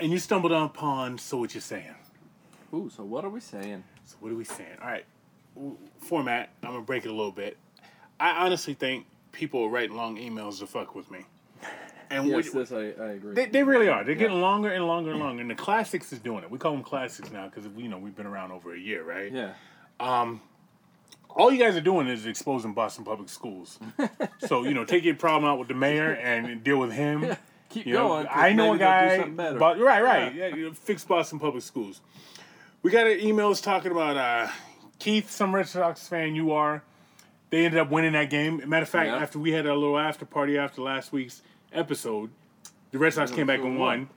And you stumbled upon So What You're Saying. Ooh, so what are we saying? So what are we saying? All right, format. I'm gonna break it a little bit. I honestly think people are writing long emails to fuck with me, and Yes, we- this I, I agree. they, they really are. They're getting longer and longer and longer. And the classics is doing it. We call them classics now because you know we've been around over a year, right? yeah. Um, All you guys are doing is exposing Boston Public Schools. so you know, take your problem out with the mayor and deal with him. Keep You know, I know a guy. something better. But, right, right. Yeah. you know, fix Boston Public Schools. We got an emails talking about uh, Keith, some Red Sox fan you are. They ended up winning that game. Matter of fact, Yeah. after we had a little after party after last week's episode, the Red Sox came back and won,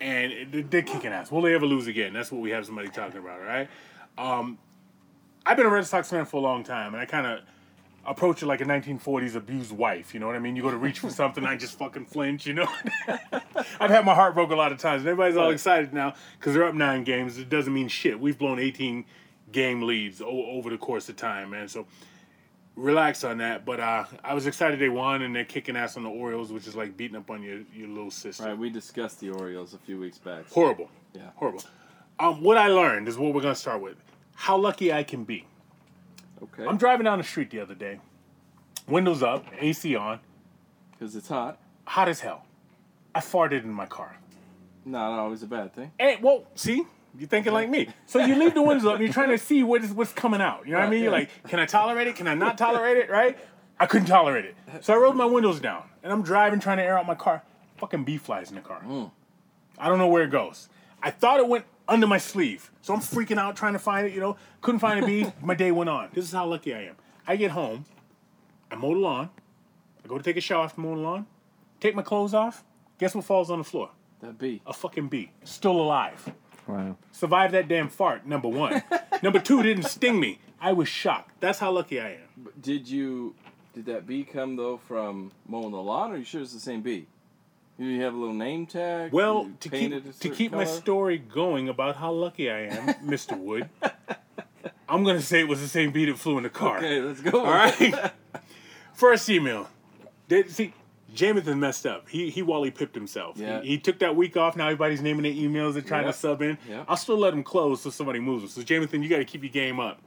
and they're kicking ass. Will they ever lose again? That's what we have somebody talking about, right? Um, I've been a Red Sox fan for a long time, and I kind of approach it like a 1940s abused wife. You know what I mean? You go to reach for something, I just fucking flinch. You know? I've had my heart broke a lot of times. And everybody's all excited now because they're up nine games. It doesn't mean shit. We've blown 18 game leads o- over the course of time, man. So relax on that. But uh, I was excited they won, and they're kicking ass on the Orioles, which is like beating up on your, your little sister. Right, we discussed the Orioles a few weeks back. Horrible. Yeah. Horrible. Um, what I learned is what we're going to start with. How lucky I can be. Okay. I'm driving down the street the other day, windows up, AC on, Because it's hot. hot as hell. I farted in my car. Not always a bad thing. Hey, well, see, you're thinking like me. So you leave the windows up and you're trying to see what is what's coming out. You know what I mean? You're like, can I tolerate it? Can I not tolerate it? Right? I couldn't tolerate it. So I rolled my windows down and I'm driving, trying to air out my car. Fucking bee flies in the car. Mm. I don't know where it goes. I thought it went under my sleeve. So I'm freaking out trying to find it, you know. Couldn't find a bee. my day went on. This is how lucky I am. I get home, I mow the lawn, I go to take a shower after mowing the lawn, take my clothes off. Guess what falls on the floor? That bee. A fucking bee. Still alive. Wow. Survived that damn fart, number one. number two, didn't sting me. I was shocked. That's how lucky I am. Did you? Did that bee come though from mowing the lawn? Or are you sure it's the same bee? You have a little name tag? Well, to keep to keep my story going about how lucky I am, Mr. Wood, I'm gonna say it was the same bee that flew in the car. Okay, let's go. All right. First email. Did see Jamathan messed up. He he Wally pipped himself. Yeah. He, he took that week off. Now everybody's naming their emails and trying Yeah. to sub in. Yeah. I'll still let him close so somebody moves him. So Jamathan, you got to keep your game up.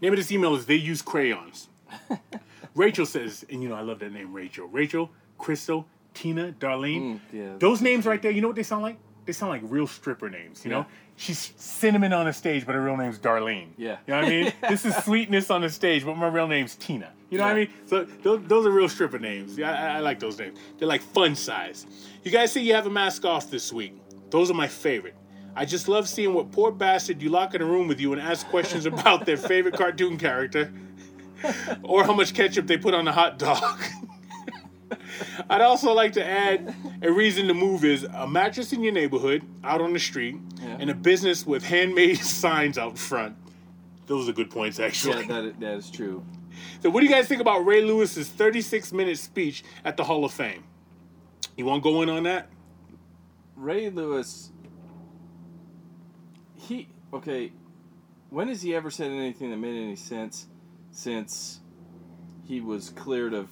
Name of this email is They Use Crayons. Rachel says, and you know I love that name, Rachel. Rachel, Crystal, Tina, Darlene. Mm, yeah. Those names right there, you know what they sound like? They sound like real stripper names, you know? She's cinnamon on the stage, but her real name's Darlene. Yeah. You know what I mean? this is sweetness on the stage, but my real name's Tina. You know what I mean? So those, those are real stripper names. Yeah, I, I like those names. They're like fun size. You guys say you have a mask off this week. Those are my favorite. I just love seeing what poor bastard you lock in a room with you and ask questions about their favorite cartoon character or how much ketchup they put on a hot dog. I'd also like to add a reason to move is a mattress in your neighborhood, out on the street, Yeah. and a business with handmade signs out front. Those are good points, actually. Yeah, that is, that is true. So, what do you guys think about Ray Lewis's 36 minute speech at the Hall of Fame? You want to go in on that? Ray Lewis. He okay. When has he ever said anything that made any sense since he was cleared of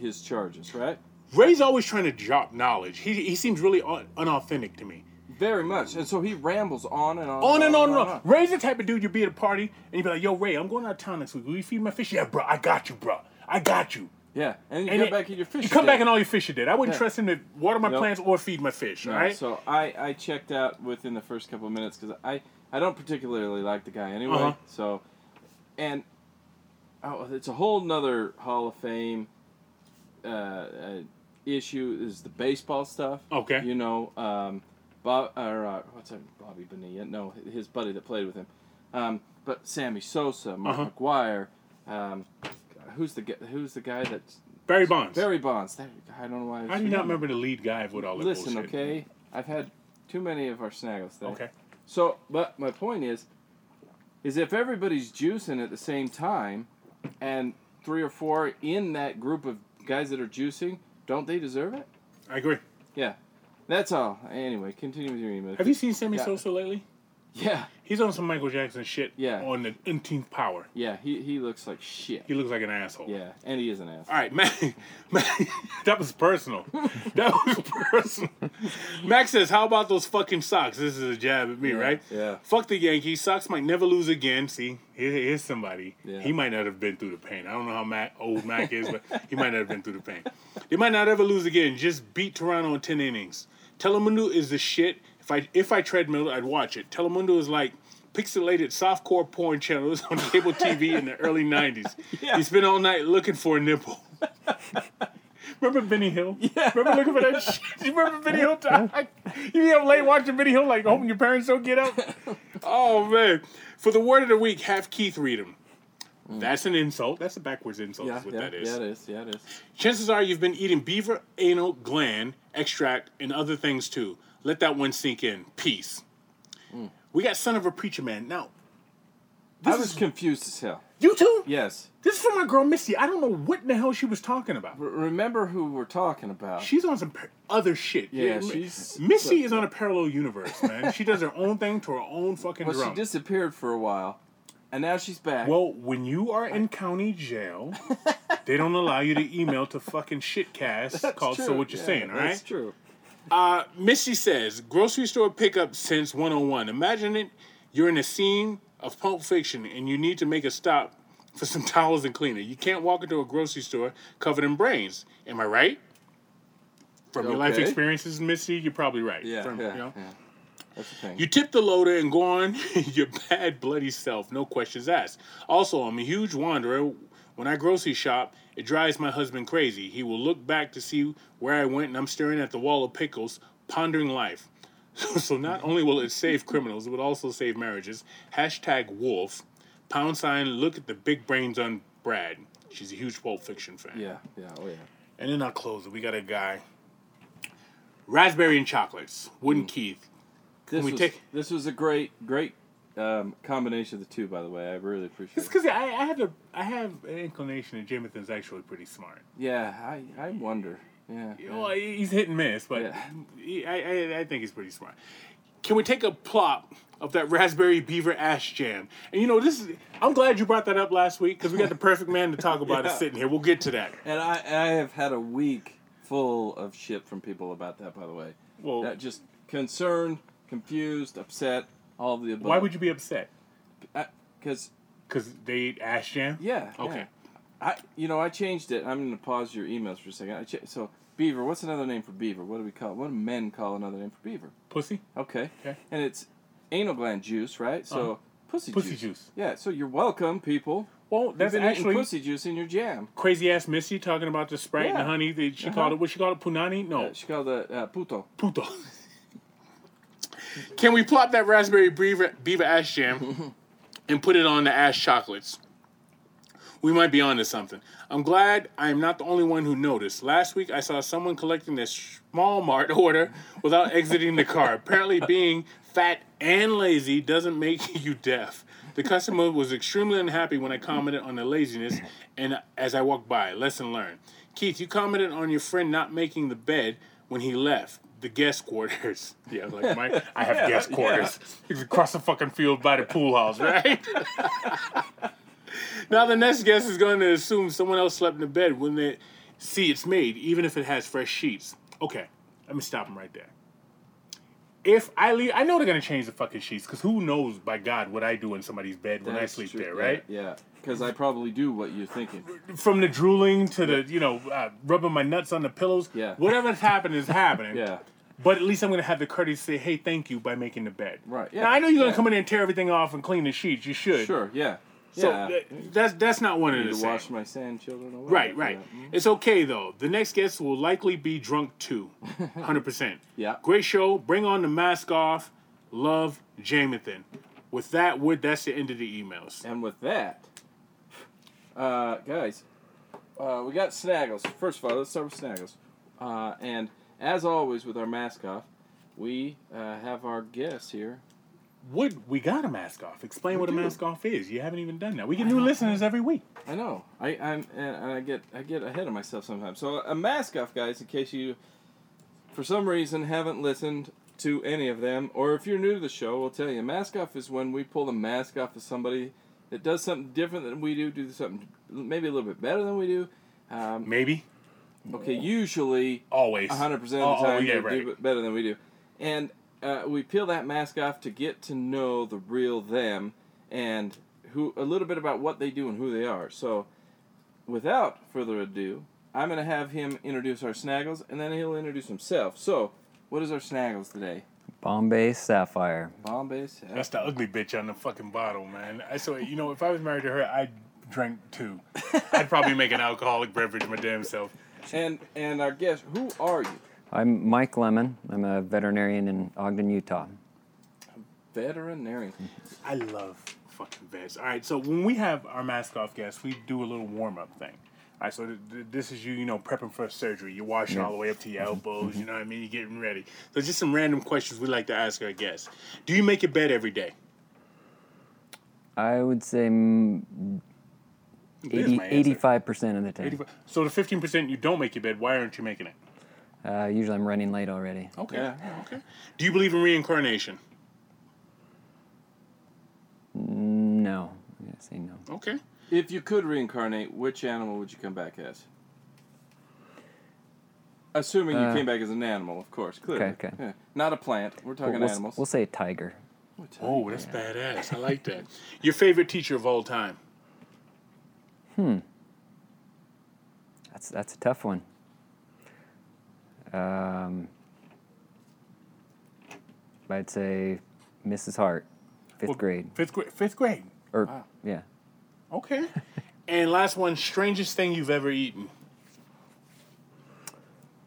his charges? Right. Ray's always trying to drop knowledge. He, he seems really un- unauthentic to me. Very much, and so he rambles on and on. On and on and on. Ray's the type of dude you'd be at a party and you'd be like, yo, Ray, I'm going out of town next week. Will you feed my fish? Yeah, bro, I got you, bro. I got you. Yeah, and you And come it- back and your fish. You come back and all your fish are dead. I wouldn't Yeah. trust him to water my Nope. plants or feed my fish, No, right? So I, I checked out within the first couple of minutes because I, I don't particularly like the guy anyway. Uh-huh. So, and oh, it's a whole nother Hall of Fame uh, uh, issue. Is the baseball stuff? Okay. You know, um, Bob or uh, what's that? Bobby Bonilla? No, his buddy that played with him. Um, but Sammy Sosa, Mark Uh-huh. McGwire. Um, who's the who's the guy that Barry Bonds. Barry Bonds? That, I don't know why. I do not remember the lead guy with all that Listen, bullshit? okay, I've had too many of our snaggles today. Okay. So, but my point is, is if everybody's juicing at the same time, and three or four in that group of guys that are juicing, don't they deserve it? I agree. Yeah, that's all. Anyway, continue with your email. Have you seen Sammy. Sosa lately? Yeah, He's on some Michael Jackson shit. Yeah. On the umpteenth power. yeah. He he looks like shit. He looks like an asshole. Yeah, and he is an ass. All right, Mac. Mac that was personal. That was personal. Max says, "How about those fucking Sox?" This is a jab at me, Yeah, right? yeah. Fuck the Yankees. Sox might never lose again. See, here, here's somebody. Yeah. He might not have been through the pain. I don't know how Mac, old Mac is, but he might not have been through the pain. They might not ever lose again. Just beat Toronto in ten innings. Telemundo is the shit. If I if I treadmill, I'd watch it. Telemundo is like pixelated softcore porn channels on cable TV in the early '90s. Yeah. You spend all night looking for a nipple. Remember Benny Hill? Yeah. Remember looking for that shit? You remember Benny Hill time? You be up late watching Benny Hill, like hoping your parents don't get up. Oh man! For the word of the week, have Keith read them. Mm. That's an insult. That's a backwards insult. Yeah, is what yeah, that is. yeah, it is. Yeah, it is. Chances are you've been eating beaver anal gland extract and other things too. Let that one sink in. Peace. Hmm. We got son of a preacher man. Now, I this was is confused as hell. you too. Yes. This is from my girl Missy. I don't know what in the hell she was talking about. R- remember who we're talking about? She's on some par- other shit. Yeah, Mi- she's- Missy is on a parallel universe, man. she does her own thing to her own fucking well, she disappeared for a while, and now she's back. Well, when you are in county jail, they don't allow you to email to fucking shitcast That's called So. What You're Yeah, Saying, All right, That's true. Uh, Missy says, grocery store pickup since 101. Imagine it, you're in a scene of Pulp Fiction and you need to make a stop for some towels and cleaner. You can't walk into a grocery store covered in brains. Am I right? From your life experiences, Missy, you're probably right. Yeah, From, yeah, you know? yeah. That's the thing. You tip the loader and go on your bad, bloody self, no questions asked. Also, I'm a huge wanderer. When I grocery shop, it drives my husband crazy. He will look back to see where I went, and I'm staring at the wall of pickles, pondering life. so not only will it save criminals, it would also save marriages. Hashtag wolf. Pound sign, look at the big brains on Brad. She's a huge Pulp Fiction fan. yeah, yeah, oh yeah. And then I'll close it. We got a guy. Raspberry and chocolates. Wooden mm. Keith. This we was, take- this was a great, great um, combination of the two. By the way, I really appreciate It's it. because I, I have a I have an inclination that Jamathan's actually pretty smart. Yeah, I, I wonder. Yeah. yeah. Well, he's hit and miss, but Yeah. he, I, I I think he's pretty smart. Can we take a plop of that raspberry beaver ash jam? And you know, this is I'm glad you brought that up last week because we got the perfect man to talk about it Yeah. sitting here. We'll get to that. And I, I have had a week full of shit from people about that. By the way, Well, that just concerned, confused, upset, all of the above. why would you be upset? Because Because they ate ash jam. yeah. Okay. yeah. I you know I changed it. I'm going to pause your emails for a second. I cha- so beaver. What's another name for beaver? What do we call? What do men call another name for beaver? Pussy. Okay. Okay. And it's anal gland juice, right? So Uh-huh. pussy, Pussy juice. juice. Yeah. So you're welcome, people. Well, that's You've been actually pussy juice in your jam. crazy ass Missy talking about the Sprite and the honey. That she Uh-huh. called it. What she called it? Punani? No. Uh, she called it uh, puto. Puto. Can we plop that raspberry beaver, beaver ash jam and put it on the ash chocolates? We might be onto something. I'm glad I am not the only one who noticed. Last week I saw someone collecting their small mart order without exiting the car. Apparently, being fat and lazy doesn't make you deaf. The customer was extremely unhappy when I commented on the laziness, and as I walked by, lesson learned. Keith, you commented on your friend not making the bed when he left the guest quarters. Yeah, like my, I have Yeah, guest quarters. He's across the fucking field by the pool house, right? now the next guest is going to assume someone else slept in the bed when they see it's made, even if it has fresh sheets. Okay, let me stop him right there. If I leave, I know they're gonna change the fucking sheets because who knows by God what I do in somebody's bed when I sleep true. there, Yeah, right? Yeah. Because I probably do what you're thinking. From the drooling to the you know uh, rubbing my nuts on the pillows, Yeah. whatever's happening is happening. Yeah. But at least I'm gonna have the courtesy to say, "Hey, thank you" by making the bed. Right, Yeah. Now I know you're gonna yeah. come in and tear everything off and clean the sheets. You should. Sure. Yeah. So Yeah. th- that's that's not one I of the to same. wash my sand children away. Right, right. that. Mm. It's okay though. The next guest will likely be drunk too. Hundred percent. Yeah. Great show. Bring on the mask off. Love, Jamathan. With that, would that's the end of the emails. And with that, uh, guys, uh, we got Snaggles. First of all, let's start with Snaggles. Uh, and as always with our mask off, we uh, have our guest here. Would we got a mask off? Explain We what do. a mask off is. You haven't even done that. We get new listeners every week. I know. I I'm and and I get I get ahead of myself sometimes. So a mask off, guys, in case you, for some reason, haven't listened to any of them, or if you're new to the show, we'll tell you. Mask off is when we pull the mask off of somebody that does something different than we do, do something maybe a little bit better than we do. Um, Maybe. okay, usually Always. hundred percent Oh, of the oh, time yeah, they right. do better than we do, and uh, we peel that mask off to get to know the real them and who a little bit about what they do and who they are. So, without further ado, I'm gonna have him introduce our snaggles, and then he'll introduce himself. So, what is our snaggles today? Bombay Sapphire. Bombay. Sapphire. That's the ugly bitch on the fucking bottle, man. I so you know if I was married to her, I'd drink too. I'd probably make an alcoholic beverage my damn self. And and our guest, who are you? I'm Mike Lemon. I'm a veterinarian in Ogden, Utah. Veterinarian. I love fucking vets. All right, so when we have our mask off guests, we do a little warm up thing. All right, so th- th- this is you, you know, prepping for surgery. You're washing all the way up to your elbows. You know what I mean? You're getting ready. So just some random questions we like to ask our guests. Do you make your bed every day? I would say mm, 80, 85% of the time. 85. So the 15% you don't make your bed, why aren't you making it? Uh, usually I'm running late already. Okay. Yeah. Okay. Do you believe in reincarnation? No. I'm going to say no. Okay. If you could reincarnate, which animal would you come back as? Assuming you Uh, came back as an animal, of course. Clearly. Okay, okay. Yeah. Not a plant. We're talking We'll, we'll, animals. we'll say tiger. What type? Oh, that's badass. I like that. Your favorite teacher of all time? Hmm. That's that's a tough one. Um, I'd say Mrs. Hart, fifth Well, grade. Fifth grade. Fifth grade. Or Wow. yeah, Okay. and last one, strangest thing you've ever eaten.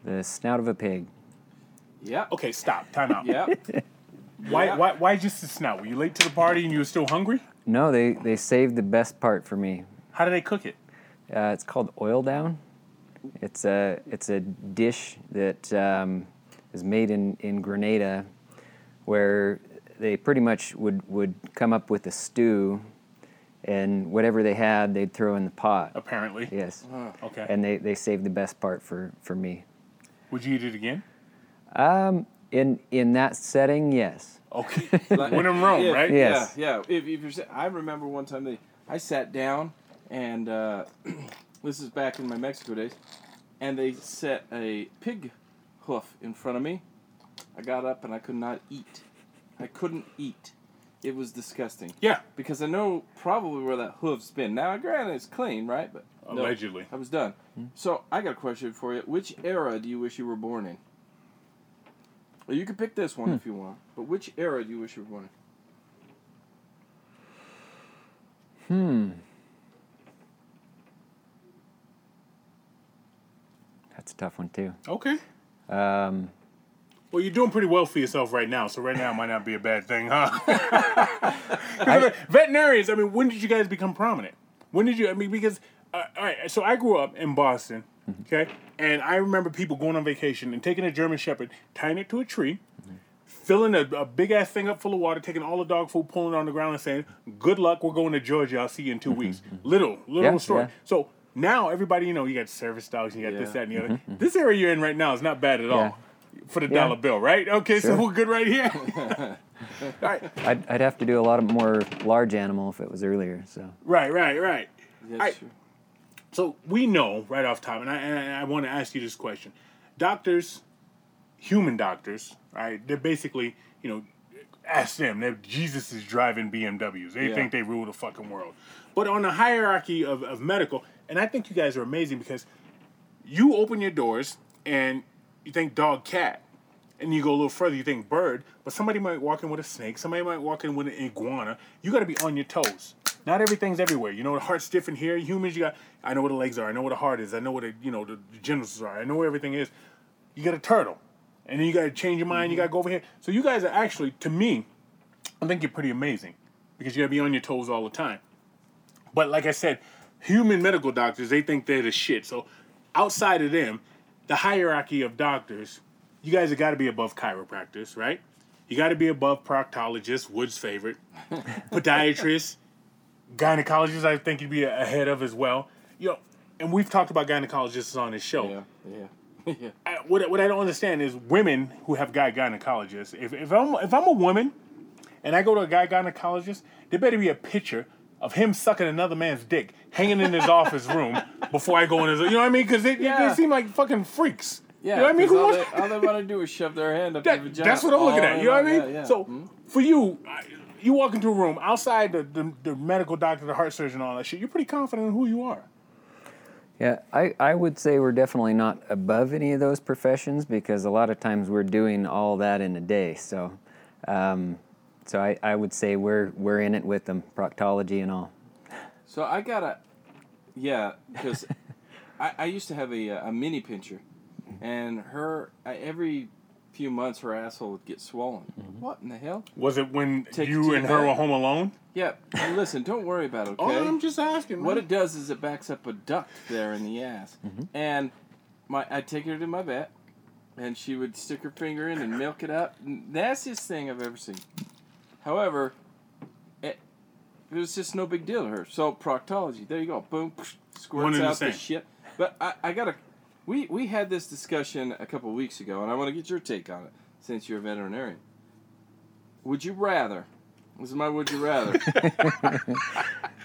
the snout of a pig. Yeah. Okay, stop. Time out. Yeah. Why, Yeah. why, why just the snout? Were you late to the party and you were still hungry? No, they they saved the best part for me. How do they cook it? Uh, it's called oil down. It's a it's a dish that um, is made in, in Grenada, where they pretty much would, would come up with a stew, and whatever they had, they'd throw in the pot. Apparently. Yes, Okay. and they, they saved the best part for, for me. Would you eat it again? Um, in in that setting, yes. Okay. Like- when in Rome, if- right? Yes. Yeah, yeah. If, if you're, I remember one time they, I sat down, and uh, this is back in my Mexico days, and they set a pig hoof in front of me. I got up and I could not eat. I couldn't eat. It was disgusting Yeah. because I know probably where that hoof's been. Now, granted, it's clean, right? But no, Allegedly. I was done. So I got a question for you. Which era do you wish you were born in? Well, you can pick this one if you want, but which era do you wish you were born in? Hmm. That's a tough one too. Okay. Um, Well, you're doing pretty well for yourself right now, so right now might not be a bad thing, huh? Veterinarians, I mean, when did you guys become prominent? When did you, I mean, because, uh, all right, so I grew up in Boston, mm-hmm. okay? And I remember people going on vacation and taking a German Shepherd, tying it to a tree, mm-hmm. filling a, a big ass thing up full of water, taking all the dog food, pulling it on the ground, and saying, "Good luck, we're going to Georgia. I'll see you in 2 mm-hmm, weeks." Little, little Yeah, story. yeah. So now everybody, you know, you got service dogs, and you got this, Yeah. that, and the other. This area you're in right now is not bad at all for the Yeah. dollar bill, right? Okay, so we're good right here. all right, I'd, I'd have to do a lot of more large animal if it was earlier. So right, right, right. Yeah, I- sure. So we know right off top, and I, and I want to ask you this question: Doctors, human doctors, right? They're basically, you know, ask them. They're Jesus is driving BMWs. They Yeah. think they rule the fucking world. But on the hierarchy of, of medical, and I think you guys are amazing because you open your doors and you think dog, cat, and you go a little further, you think bird, but somebody might walk in with a snake, somebody might walk in with an iguana. You got to be on your toes. Not everything's everywhere. You know, the heart's different here. Humans, you got. I know where the legs are. I know where the heart is. I know where the you know the, the genitals are. I know where everything is. You got a turtle, and then you got to change your mind. You got to mm-hmm. go over here. So you guys are actually, to me, I think you're pretty amazing because you got to be on your toes all the time. But like I said, human medical doctors they think they're the shit. So outside of them, the hierarchy of doctors, you guys have got to be above chiropractors, right? You got to be above proctologists, Wood's favorite, podiatrists, gynecologists. I think you'd be ahead of as well. You know, and we've talked about gynecologists on this show. Yeah, yeah, yeah. I, what, what I don't understand is women who have guy gynecologists. If, if I'm if I'm a woman and I go to a guy gynecologist, there better be a picture of him sucking another man's dick hanging in his office room before I go in his. You know what I mean? Because they, Yeah. they seem like fucking freaks. Yeah, you know what I mean? Who all, wants- they, all they want to do is shove their hand up that- their vagina. that's what I'm looking at. You know what I mean? that, yeah. So Mhm. for you, you walk into a room outside the, the, the medical doctor, the heart surgeon, all that shit. You're pretty confident in who you are. Yeah, I, I would say we're definitely not above any of those professions because a lot of times we're doing all that in a day. So, um, so I, I would say we're we're in it with them, proctology and all. So I gotta, yeah, because I, I used to have a, uh, a mini pinscher, and her I, every few months her asshole would get swollen. Mm-hmm. What in the hell? Was it when Take you and her bed. were home alone? Yeah, and listen, don't worry about it. Okay. Oh, I'm just asking. What man. it does is it backs up a duct there in the ass, Mm-hmm. and my I'd take her to my vet, and she would stick her finger in and milk it out. Nastiest thing I've ever seen. However, it, it was just no big deal to her. So proctology, there you go, boom, One squirts and the out the shit. But I, I gotta, we we had this discussion a couple weeks ago, and I want to get your take on it since you're a veterinarian. Would you rather? This is my would you rather.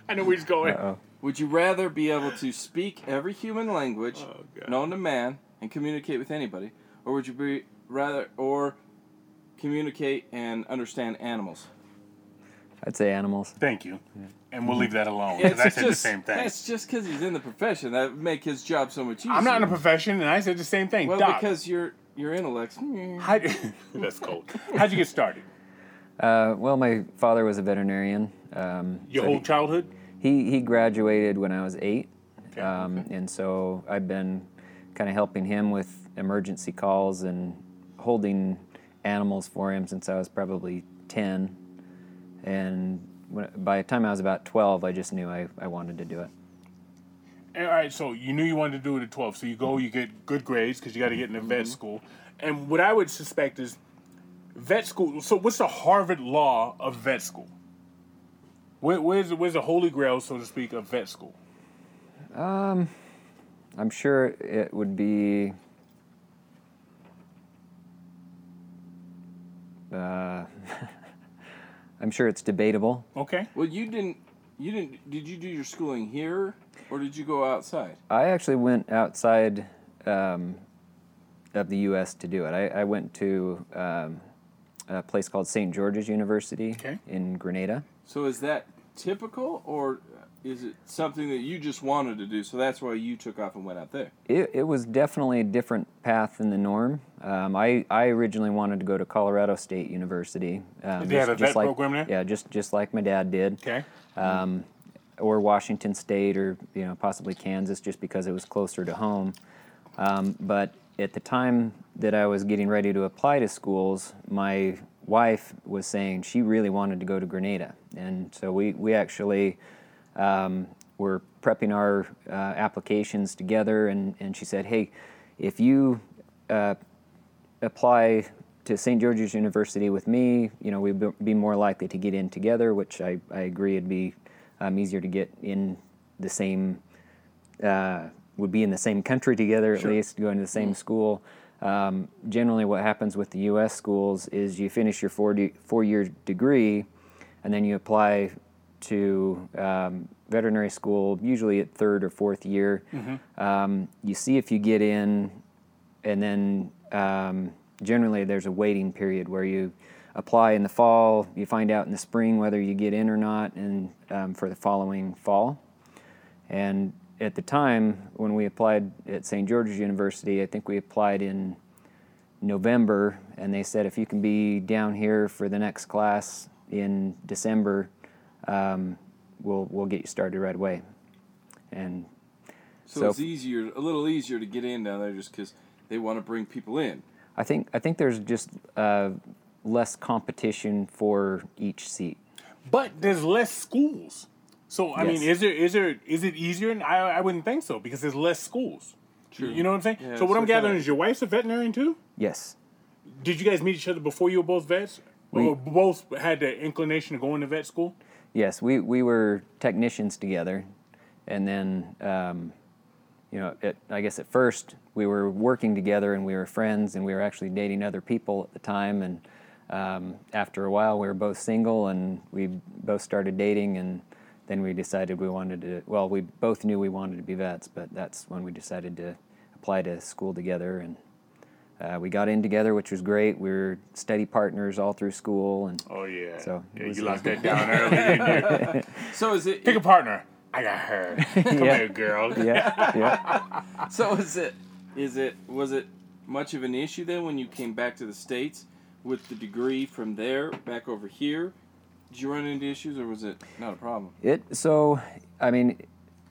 I know where he's going. Uh-oh. Would you rather be able to speak every human language Oh, known to man and communicate with anybody, or would you be rather or communicate and understand animals? I'd say animals. Thank you. And we'll leave that alone because I said the same thing. It's just because he's in the profession that make his job so much easier. I'm not in a profession, and I said the same thing. well Doc, because your your intellect's. how, that's cold. How'd you get started? Uh, well, my father was a veterinarian. Um, Your so whole he- childhood? He he graduated when I was eight, Okay, um, okay. and so I've been kind of helping him with emergency calls and holding animals for him since I was probably ten. And when, by the time I was about twelve, I just knew I, I wanted to do it. All right, so you knew you wanted to do it at 12. So you go, you get good grades because you got to get into vet school. And what I would suspect is vet school. So what's the Harvard law of vet school? Where, where's, the, where's the holy grail, so to speak, of vet school? Um, I'm sure it would be. Uh, I'm sure it's debatable. Okay. Well, you didn't. You didn't. Did you do your schooling here, or did you go outside? I actually went outside um, of the U.S. to do it. I, I went to um, a place called St. George's University Okay. in Grenada. So is that typical, or is it something that you just wanted to do? So that's why you took off and went out there. It, it was definitely a different path than the norm. Um, I, I originally wanted to go to Colorado State University. Um, Did they have a vet like, program there? Yeah, just just like my dad did. Okay. um, or Washington State, or you know possibly Kansas, just because it was closer to home. Um, but at the time that I was getting ready to apply to schools, my wife was saying she really wanted to go to Grenada, and so we we actually um, were prepping our uh, applications together, and and she said, hey, if you uh, apply to St. George's University with me, you know, we'd be- more likely to get in together, which I, I agree it'd be um, easier to get in the same, uh, would be in the same country together at Sure. least, going to the same school. Um, generally, what happens with the U.S. schools is you finish your four, de- four-year degree, and then you apply to um, veterinary school, usually at third or fourth year. Um, you see if you get in, and then um, generally there's a waiting period where you apply in the fall, you find out in the spring whether you get in or not, and um, for the following fall. And at the time when we applied at St. George's University, I think we applied in November, and they said if you can be down here for the next class in December, um, we'll we'll get you started right away. And So, So- it's easier, a little easier to get in down there just because they want to bring people in. I think I think there's just uh, less competition for each seat. But there's less schools. So I mean, is there is there is it easier? And I I wouldn't think so because there's less schools. True. You know what I'm saying? Yeah, so what so I'm gathering kinda- is your wife's a veterinarian too. Yes. Did you guys meet each other before you were both vets? We- or both had the inclination to go into vet school? Yes, we, we were technicians together, and then, um, you know, I guess at first we were working together and we were friends and we were actually dating other people at the time. And um, after a while, we were both single and we both started dating. And then we decided we wanted to. Well, we both knew we wanted to be vets, but that's when we decided to apply to school together and. Uh, we got in together, which was great. We were steady partners all through school, and Oh yeah. So, yeah, you a- locked that down early, didn't you? So is it? Pick a partner. I got her. Come Yeah. here, girl. yeah, yeah. So is it? Is it? Was it much of an issue then when you came back to the states with the degree from there back over here? Did you run into issues or was it not a problem? It so, I mean,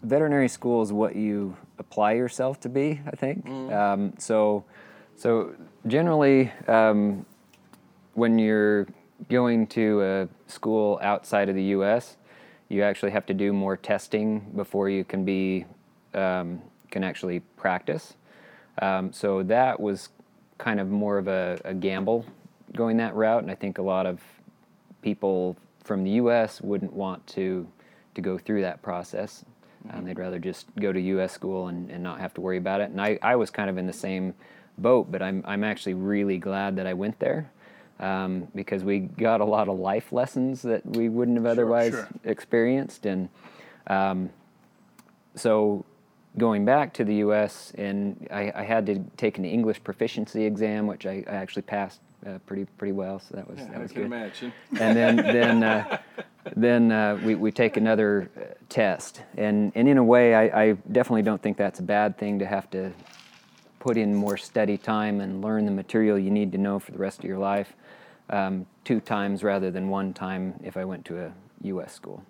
veterinary school is what you apply yourself to be. I think. Um, so, so generally, um, when you're going to a school outside of the U.S., you actually have to do more testing before you can be um, can actually practice. Um, so that was kind of more of a, a gamble going that route, and I think a lot of people from the U.S. wouldn't want to to go through that process. Um, they'd rather just go to U.S. school and, and not have to worry about it. And I, I was kind of in the same boat, but I'm I'm actually really glad that I went there um, because we got a lot of life lessons that we wouldn't have otherwise sure. experienced. And um, so going back to the U.S. and I, I had to take an English proficiency exam, which I, I actually passed uh, pretty pretty well. So that was Yeah, that I was good imagine. and then then uh, then uh, we, we take another uh, test and and in a way I, I definitely don't think that's a bad thing to have to put in more study time and learn the material you need to know for the rest of your life um, two times rather than one time if I went to a U.S. school.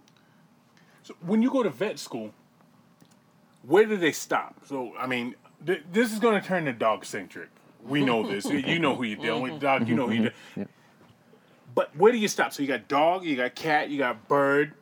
So when you go to vet school, where do they stop? So I mean, th- this is going to turn to dog centric. We know this. you know who you're dealing with, dog. You know who you. Yeah. But where do you stop? So you got dog, you got cat, you got bird,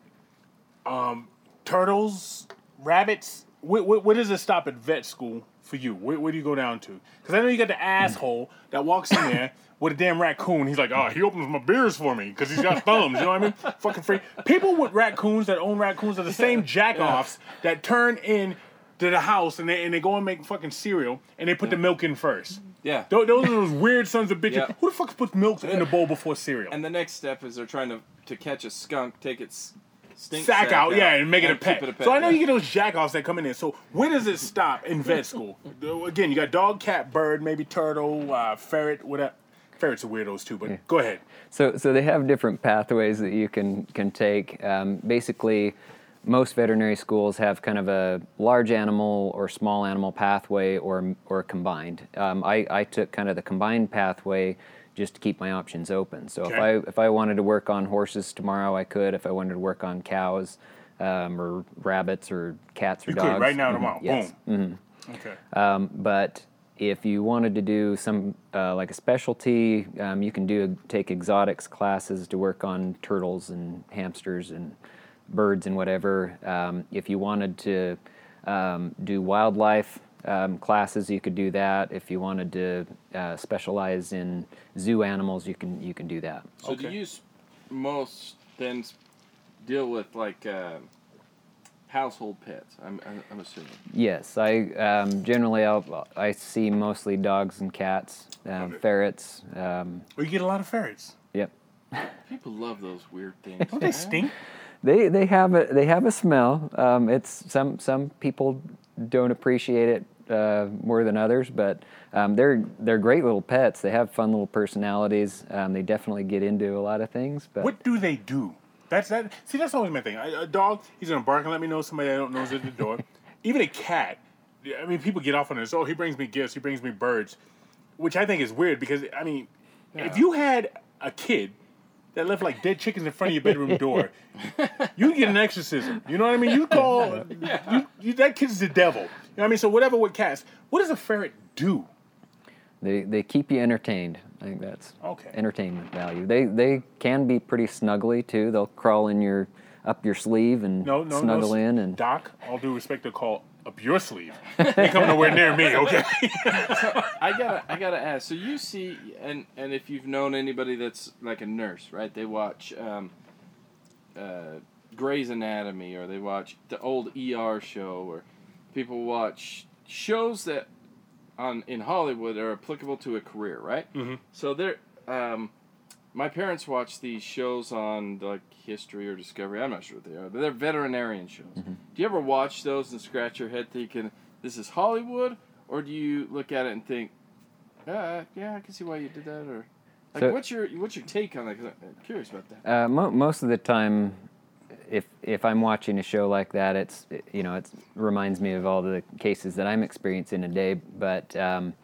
um, turtles, rabbits. Where, where, where does it stop at vet school for you? Where, where do you go down to? Because I know you got the asshole that walks in there with a damn raccoon. He's like, oh, he opens my beers for me because he's got thumbs. You know what I mean? Fucking free. People with raccoons that own raccoons are the same jackoffs that turn in to the house and they and they go and make fucking cereal and they put the milk in first. Yeah. Tho- Those are those weird sons of bitches. Yeah. Who the fuck puts milk in the bowl before cereal? And the next step is they're trying to to catch a skunk, take its stink sack, out, yeah, and make it a pet. it a So I know yeah. you get those jackoffs that come in there. So where does it stop in vet school? Again, you got dog, cat, bird, maybe turtle, uh, ferret, whatever. Ferrets are weirdos too, but go ahead. So, so they have different pathways that you can can take. Um, basically, most veterinary schools have kind of a large animal or small animal pathway, or or combined. Um, I I took kind of the combined pathway just to keep my options open. So if I if I wanted to work on horses tomorrow, I could. If I wanted to work on cows, um, or rabbits, or cats, or You dogs, could right now mhm, tomorrow. yes. Boom. Okay. Um, but if you wanted to do some uh, like a specialty, um, you can do take exotics classes to work on turtles and hamsters and birds and whatever. Um, if you wanted to um, do wildlife um, classes, you could do that. If you wanted to uh, specialize in zoo animals, you can you can do that. So do you most then deal with like uh, household pets? I'm, I'm, I'm assuming. Yes, I um, generally I'll, I see mostly dogs and cats, um, ferrets. Um, Well, you get a lot of ferrets. yep. People love those weird things. Don't they stink? They they have a they have a smell. Um, it's some some people don't appreciate it uh, more than others, but um, they're they're great little pets. They have fun little personalities. Um, they definitely get into a lot of things. But What do they do? That's that. See, that's always my thing. A dog, he's gonna bark and let me know somebody I don't know is at the door. Even a cat. I mean, people get off on this. Oh, he brings me gifts. He brings me birds, which I think is weird because I mean, if you had a kid that left like dead chickens in front of your bedroom door, you get an exorcism. You know what I mean? You call you, you, that kid's the devil. You know what I mean? So whatever with cats, what does a ferret do? They they keep you entertained. I think that's Okay. entertainment value. They they can be pretty snuggly too. They'll crawl in your up your sleeve and No, no, snuggle no. in and Doc, all due respect, to call up your sleeve. Ain't coming nowhere near me, okay? I gotta, I gotta ask. So you see, and and if you've known anybody that's like a nurse, right? They watch um, uh, Grey's Anatomy, or they watch the old ER show, or people watch shows that on in Hollywood are applicable to a career, right? Mhm. So they're, um, my parents watch these shows on like History or Discovery. I'm not sure what they are, but they're veterinarian shows. Do you ever watch those and scratch your head thinking this is Hollywood, or do you look at it and think, uh, yeah, I can see why you did that, or like So- what's your what's your take on that? 'Cause I'm curious about that. Uh, mo- most of the time, if if I'm watching a show like that, it's it- you know it reminds me of all the cases that I'm experiencing a day. But um,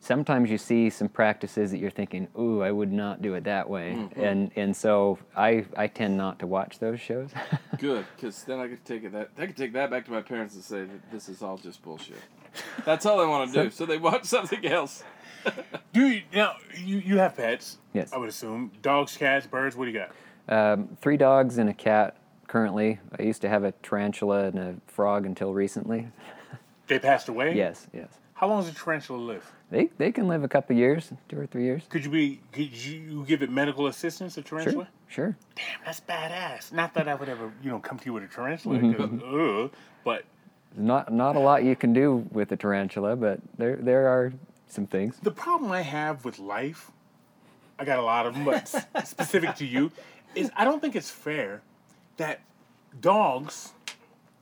sometimes you see some practices that you're thinking, "Ooh, I would not do it that way," and and so I I tend not to watch those shows. Good, because then I could take it that I could take that back to my parents and say that this is all just bullshit. That's all I want to do. So they watch something else. Do you now you, you have pets? Yes. I would assume. Dogs, cats, birds, what do you got? um, three dogs and a cat currently. I used to have a tarantula and a frog until recently. They passed away? Yes, yes. How long does a tarantula live? They they can live a couple years, two or three years. Could you be could you give it medical assistance, a tarantula? Sure, sure. Damn, that's badass. Not that I would ever, you know, come to you with a tarantula, Mm-hmm. uh, but Not not a lot you can do with a tarantula, but there there are some things. the problem I have with life, I got a lot of them, but specific to you, is I don't think it's fair that dogs,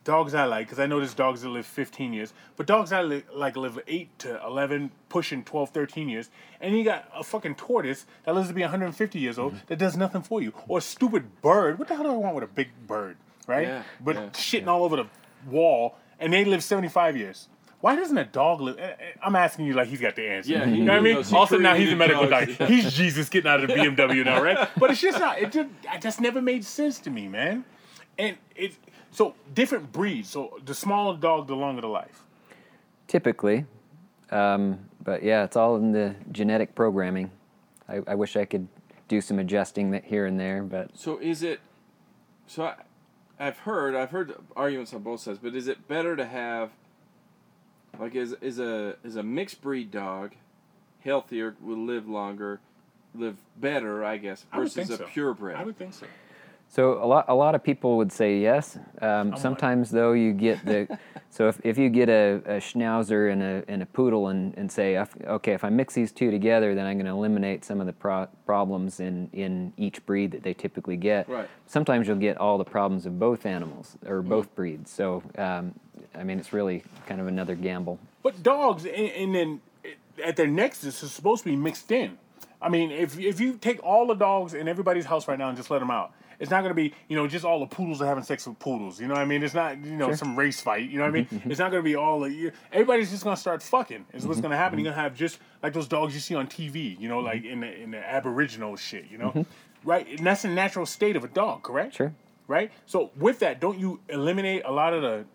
dogs I like, because I know there's dogs that live 15 years, but dogs I li- like live 8 to 11, pushing 12, 13 years, and you got a fucking tortoise that lives to be 150 years old mm-hmm. that does nothing for you, or a stupid bird. What the hell do I want with a big bird, right? Yeah, but yeah, shitting all over the wall, and they live 75 years. Why doesn't a dog live? eh, eh, I'm asking you like he's got the answer. Yeah, he- you know what I mean. knows. Also, now he's a medical dogs, doctor. He's Jesus getting out of the BMW now, right? But it's just not. It just, it just never made sense to me, man. And it so different breeds. So the smaller dog, the longer the life. Typically, um, but yeah, it's all in the genetic programming. I, I wish I could do some adjusting that here and there, but So is it? So I, I've heard I've heard arguments on both sides, but is it better to have like is is a is a mixed breed dog healthier, will live longer, live better, I guess, I would versus think a so. purebred? I would think so. So a lot, a lot of people would say yes. Um, like- sometimes though, you get the. so if, if you get a, a schnauzer and a and a poodle and, and say, okay, if I mix these two together, then I'm going to eliminate some of the pro- problems in in each breed that they typically get. Right. Sometimes you'll get all the problems of both animals or both breeds. So um, I mean, it's really kind of another gamble. But dogs, and, and then at their nexus, is supposed to be mixed in. I mean, if if you take all the dogs in everybody's house right now and just let them out, it's not going to be you know just all the poodles are having sex with poodles. You know what I mean? It's not you know some race fight. You know what I mean? It's not going to be all the you- everybody's just going to start fucking. Is what's mm-hmm. going to happen. Mm-hmm. You're going to have just like those dogs you see on TV. You know, like mm-hmm. in the in the Aboriginal shit. You know, right? And that's the natural state of a dog, correct? Sure. Right. So with that, don't you eliminate a lot of the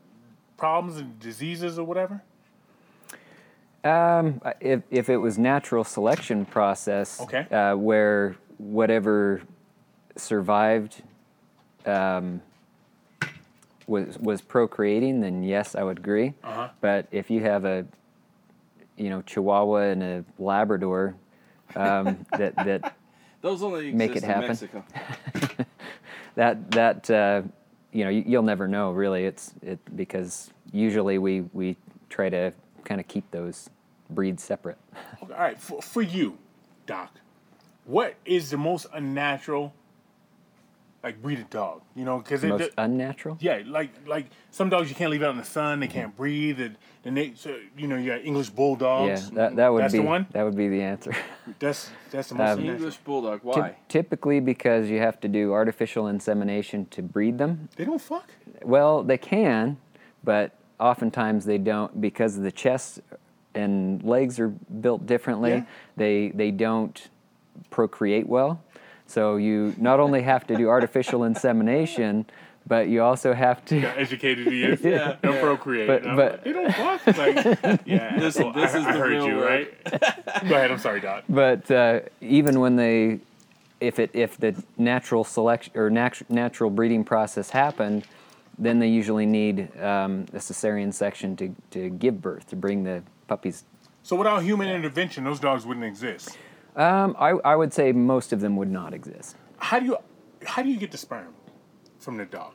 problems and diseases or whatever? Um, if if it was natural selection process, Okay. uh, where whatever survived um, was was procreating, then yes, I would agree. Uh-huh. But if you have a you know Chihuahua and a Labrador um, that that Those only Make it in happen. Mexico. that that uh, you know you, you'll never know really. It's it because usually we we try to kind of keep those breeds separate. Okay, all right, for, for you, Doc, what is the most unnatural, like breed a dog? You know, because Most unnatural. yeah, like like some dogs you can't leave out in the sun; they can't breathe, and, and they, so, you know, you got English bulldogs. Yeah, bulldogs. that, that would That's be the one. that would be the answer. That's that's the most Um, unnatural. English bulldog. Typ- Why? typically because you have to do artificial insemination to breed them. They don't fuck. Well, they can, but oftentimes they don't because the chest and legs are built differently. Yeah. They they don't procreate well. So you not only have to do artificial insemination, but you also have to. Got educated he is. Yeah. Don't Yeah. procreate. But- but- like, you don't fuck. It's Like, yeah. This- well, this I, is I the heard real you, world. right? Go ahead. I'm sorry, Doc. But uh, even when they, if it if the natural selection or nat- natural breeding process happened, then they usually need um, a cesarean section to to give birth to bring the puppies. So without human intervention, those dogs wouldn't exist. Um, I I would say most of them would not exist. How do you how do you get the sperm from the dog?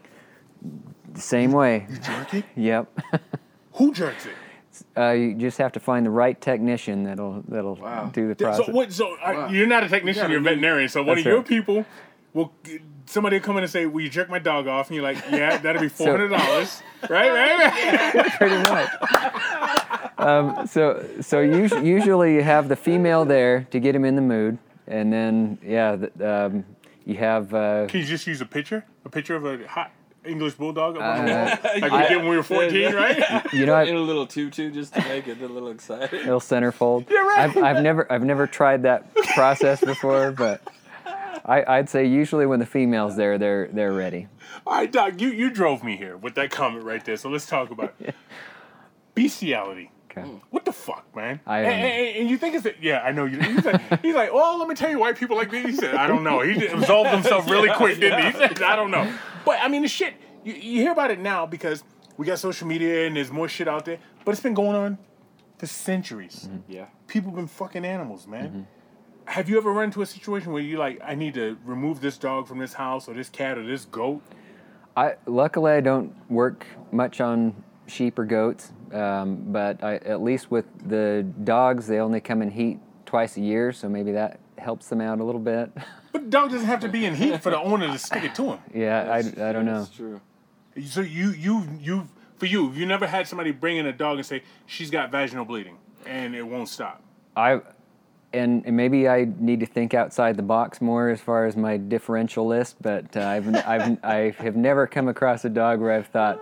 The same way. You Jerk it? Yep. Who jerks it? Uh, you just have to find the right technician that'll that'll Wow. do the process. So what? So uh, Wow. you're not a technician. gotta You're a veterinarian. So one That's of your right. people will. Somebody will come in and say, "Will you jerk my dog off?" And you're like, "Yeah, that'll be four hundred dollars." right, right, right. pretty much. Um, so so us- usually you have the female there to get him in the mood, and then yeah, the, um, you have. Uh, Can you just use a picture? A picture of a hot English bulldog up on the Uh, like we I- did when we were 14, right? you know, in a little tutu just to make it a little exciting. little centerfold. Yeah, right. I've, I've never I've never tried that process before, but I, I'd say usually when the female's there, they're they're ready. All right, Doc, you, you drove me here with that comment right there. So let's talk about it. Bestiality. Okay. What the fuck, man? I and, and- and you think it's a, yeah, I know you. He's like, he's like, oh, let me tell you, white people like this. He said, I don't know. He just absolved himself really quick, didn't he? He said, I don't know. But I mean, the shit you, you hear about it now because we got social media and there's more shit out there. But it's been going on for centuries. Yeah. People been fucking animals, man. Mm-hmm. Have you ever run into a situation where you like, I need to remove this dog from this house or this cat or this goat? I luckily I don't work much on sheep or goats, um, but I, at least with the dogs, they only come in heat twice a year, so maybe that helps them out a little bit. But the dog doesn't have to be in heat for the owner to stick it to him. yeah, I, I don't know. That's true. So you you you for you you never had somebody bring in a dog and say she's got vaginal bleeding and it won't stop. I and, and maybe I need to think outside the box more as far as my differential list, but uh, I've, I've I have never come across a dog where I've thought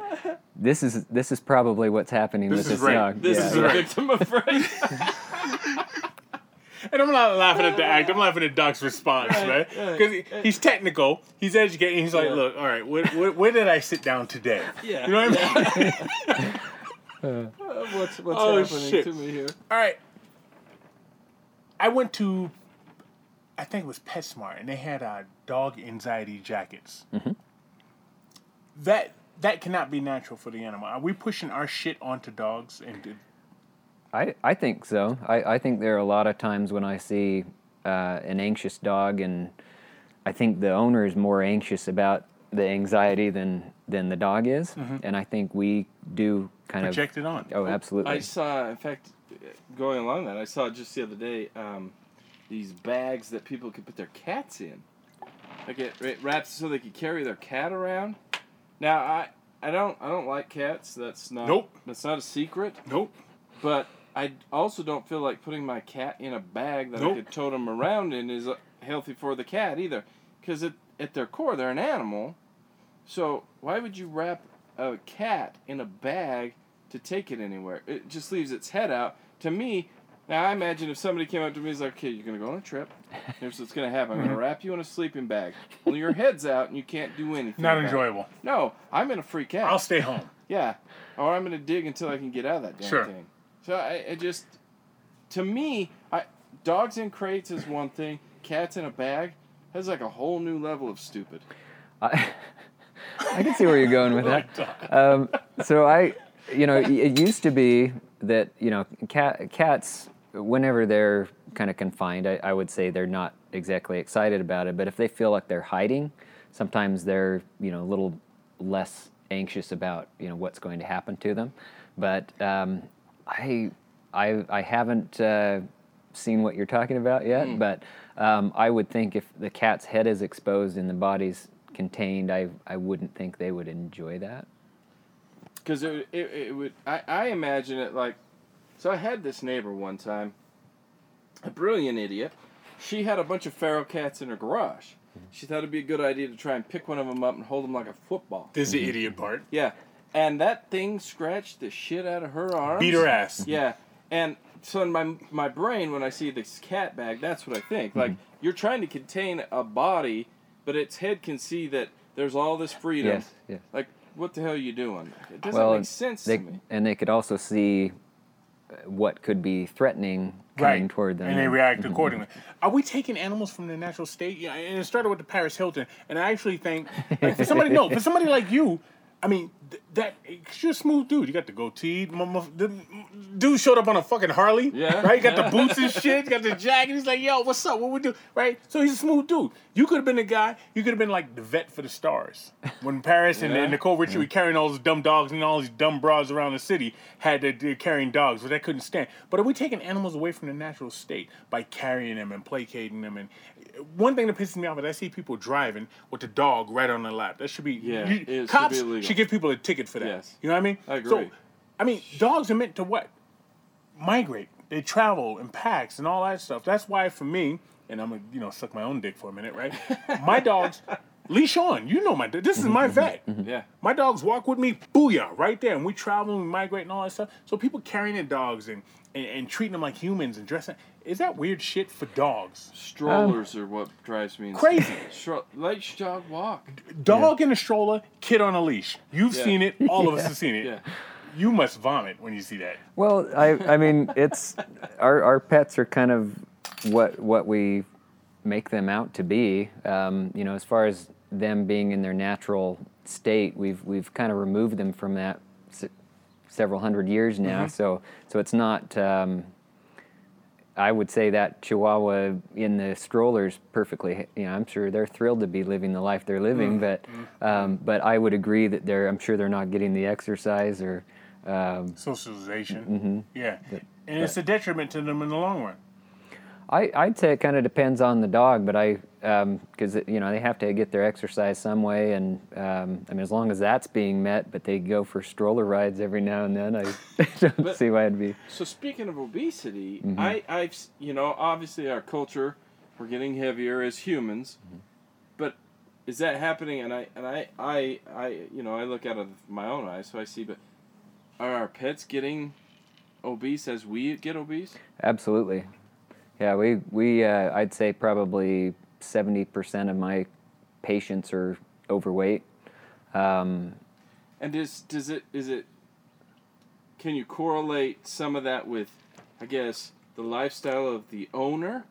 this is this is probably what's happening This with is this rape. dog. This Yeah, is yeah. a victim of rape. And I'm not laughing at the act. I'm laughing at Doc's response, man. Because he, he's technical, he's educated. He's like, Yeah. look, all right, where, where, where did I sit down today? Yeah. You know what I mean? what's what's Oh, happening shit. to me here? all right. I went to, I think it was PetSmart, and they had uh, dog anxiety jackets. That that cannot be natural for the animal. Are we pushing our shit onto dogs? And did, I, I think so. I, I think there are a lot of times when I see uh, an anxious dog, and I think the owner is more anxious about the anxiety than than the dog is, and I think we do kind project of. Project it on. Oh, absolutely. I saw, in fact, going along that, I saw just the other day um, these bags that people could put their cats in. Like it, it wraps so they could carry their cat around. Now I, I don't I don't like cats. That's not Nope. That's not a secret. Nope. But I also don't feel like putting my cat in a bag that Nope. I could tote him around in is uh, healthy for the cat either. Because at, at their core, they're an animal. So why would you wrap a cat in a bag to take it anywhere? It just leaves its head out. To me, now I imagine if somebody came up to me and was like, okay, you're going to go on a trip. Here's what's going to happen. I'm going to wrap you in a sleeping bag. Well, your head's out and you can't do anything. Not about it." enjoyable. No, I'm going to freak out. I'll stay home. Yeah, or I'm gonna dig until I can get out of that damn Sure. thing. So I, I just, to me, I dogs in crates is one thing. Cats in a bag has like a whole new level of stupid. I, I can see where you're going with that. Um, so I, you know, it used to be that you know, cat, cats, whenever they're kind of confined, I, I would say they're not exactly excited about it. But if they feel like they're hiding, sometimes they're you know a little less anxious about you know what's going to happen to them. But um, I, I, I haven't. Uh, seen what you're talking about yet, but um, I would think if the cat's head is exposed and the body's contained, I I wouldn't think they would enjoy that. Because it, it, it would, I, I imagine it like, so I had this neighbor one time, a brilliant idiot. She had a bunch of feral cats in her garage. She thought it'd be a good idea to try and pick one of them up and hold them like a football. This is the idiot part. Yeah, and that thing scratched the shit out of her arm Beat her ass. Yeah, And so in my my brain, when I see this cat bag, that's what I think. Like mm-hmm. you're trying to contain a body, but its head can see that there's all this freedom. Yes, yes. Like what the hell are you doing? It doesn't well, make sense they, to me. and they could also see uh, what could be threatening coming toward them. and they react accordingly. Are we taking animals from their natural state? Yeah, and it started with the Paris Hilton, and I actually think like, for somebody no, for somebody like you, I mean th- that you're a smooth dude. You got the goatee. The dude showed up on a fucking Harley. Yeah. right. You got the boots and shit. You got the jacket. He's like, yo, what's up? What we do? Right. So he's a smooth dude. You could have been the guy. You could have been like the vet for the stars when Paris and, Yeah. and Nicole Richie were carrying all those dumb dogs and all these dumb bras around the city had to they're carrying dogs, but they couldn't stand. But are we taking animals away from their natural state by carrying them and placating them? And one thing that pisses me off is I see people driving with the dog right on their lap. That should be Yeah, you- it should cops be should give people a ticket for that. Yes. You know what I mean? I agree. So, I mean, dogs are meant to what? Migrate. They travel in packs and all that stuff. That's why for me, and I'm gonna you know suck my own dick for a minute, right? my dogs leash on. You know my this is my mm-hmm, vet. Mm-hmm, mm-hmm. Yeah. My dogs walk with me, booyah, right there. And we travel and we migrate and all that stuff. So people carrying their dogs and, and, and treating them like humans and dressing. Is that weird shit for dogs? Strollers are what drives me insane. Crazy. Stro- let your dog walk. Dog in a stroller, kid on a leash. You've Yeah. seen it. All of us have seen it. Yeah. You must vomit when you see that. Well, I, I mean, it's our, our pets are kind of what what we make them out to be. Um, you know, as far as them being in their natural state, we've we've kind of removed them from that se- several hundred years now. So so it's not. Um, I would say that Chihuahua in the strollers perfectly. You know, I'm sure they're thrilled to be living the life they're living, but um, but I would agree that they're. I'm sure they're not getting the exercise or. Um, Socialization. Yeah. And it's a detriment to them in the long run. I, I'd say it kind of depends on the dog, but I, because you know they have to get their exercise some way, and um, I mean as long as that's being met, but they go for stroller rides every now and then, I don't But- see why it'd be. So speaking of obesity, Mm-hmm. I, I've you know obviously our culture, we're getting heavier as humans, Mm-hmm. but is that happening? And I and I I I you know I look out of my own eyes, so I see. But are our pets getting obese as we get obese? Absolutely, yeah. We we uh, I'd say probably seventy percent of my patients are overweight. Um, And does does it is it? Can you correlate some of that with, I guess, the lifestyle of the owner,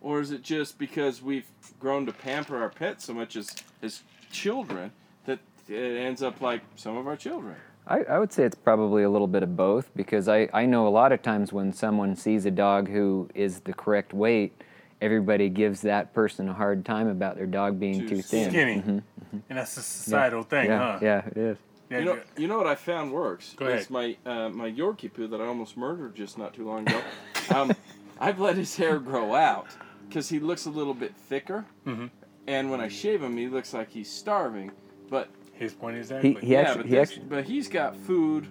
or is it just because we've grown to pamper our pets so much as as children that it ends up like some of our children? I, I would say it's probably a little bit of both because I, I know a lot of times when someone sees a dog who is the correct weight, everybody gives that person a hard time about their dog being Too too thin. Skinny. And that's a societal thing, yeah, huh? yeah, it is. Yeah, You know, you know what I found works. Go It's ahead. my uh, my Yorkie poo that I almost murdered just not too long ago. um, I've let his hair grow out because he looks a little bit thicker, Mm-hmm. and when I shave him, he looks like he's starving. But His point is that. He- but- he yeah, actually, but, he actually, but he's got food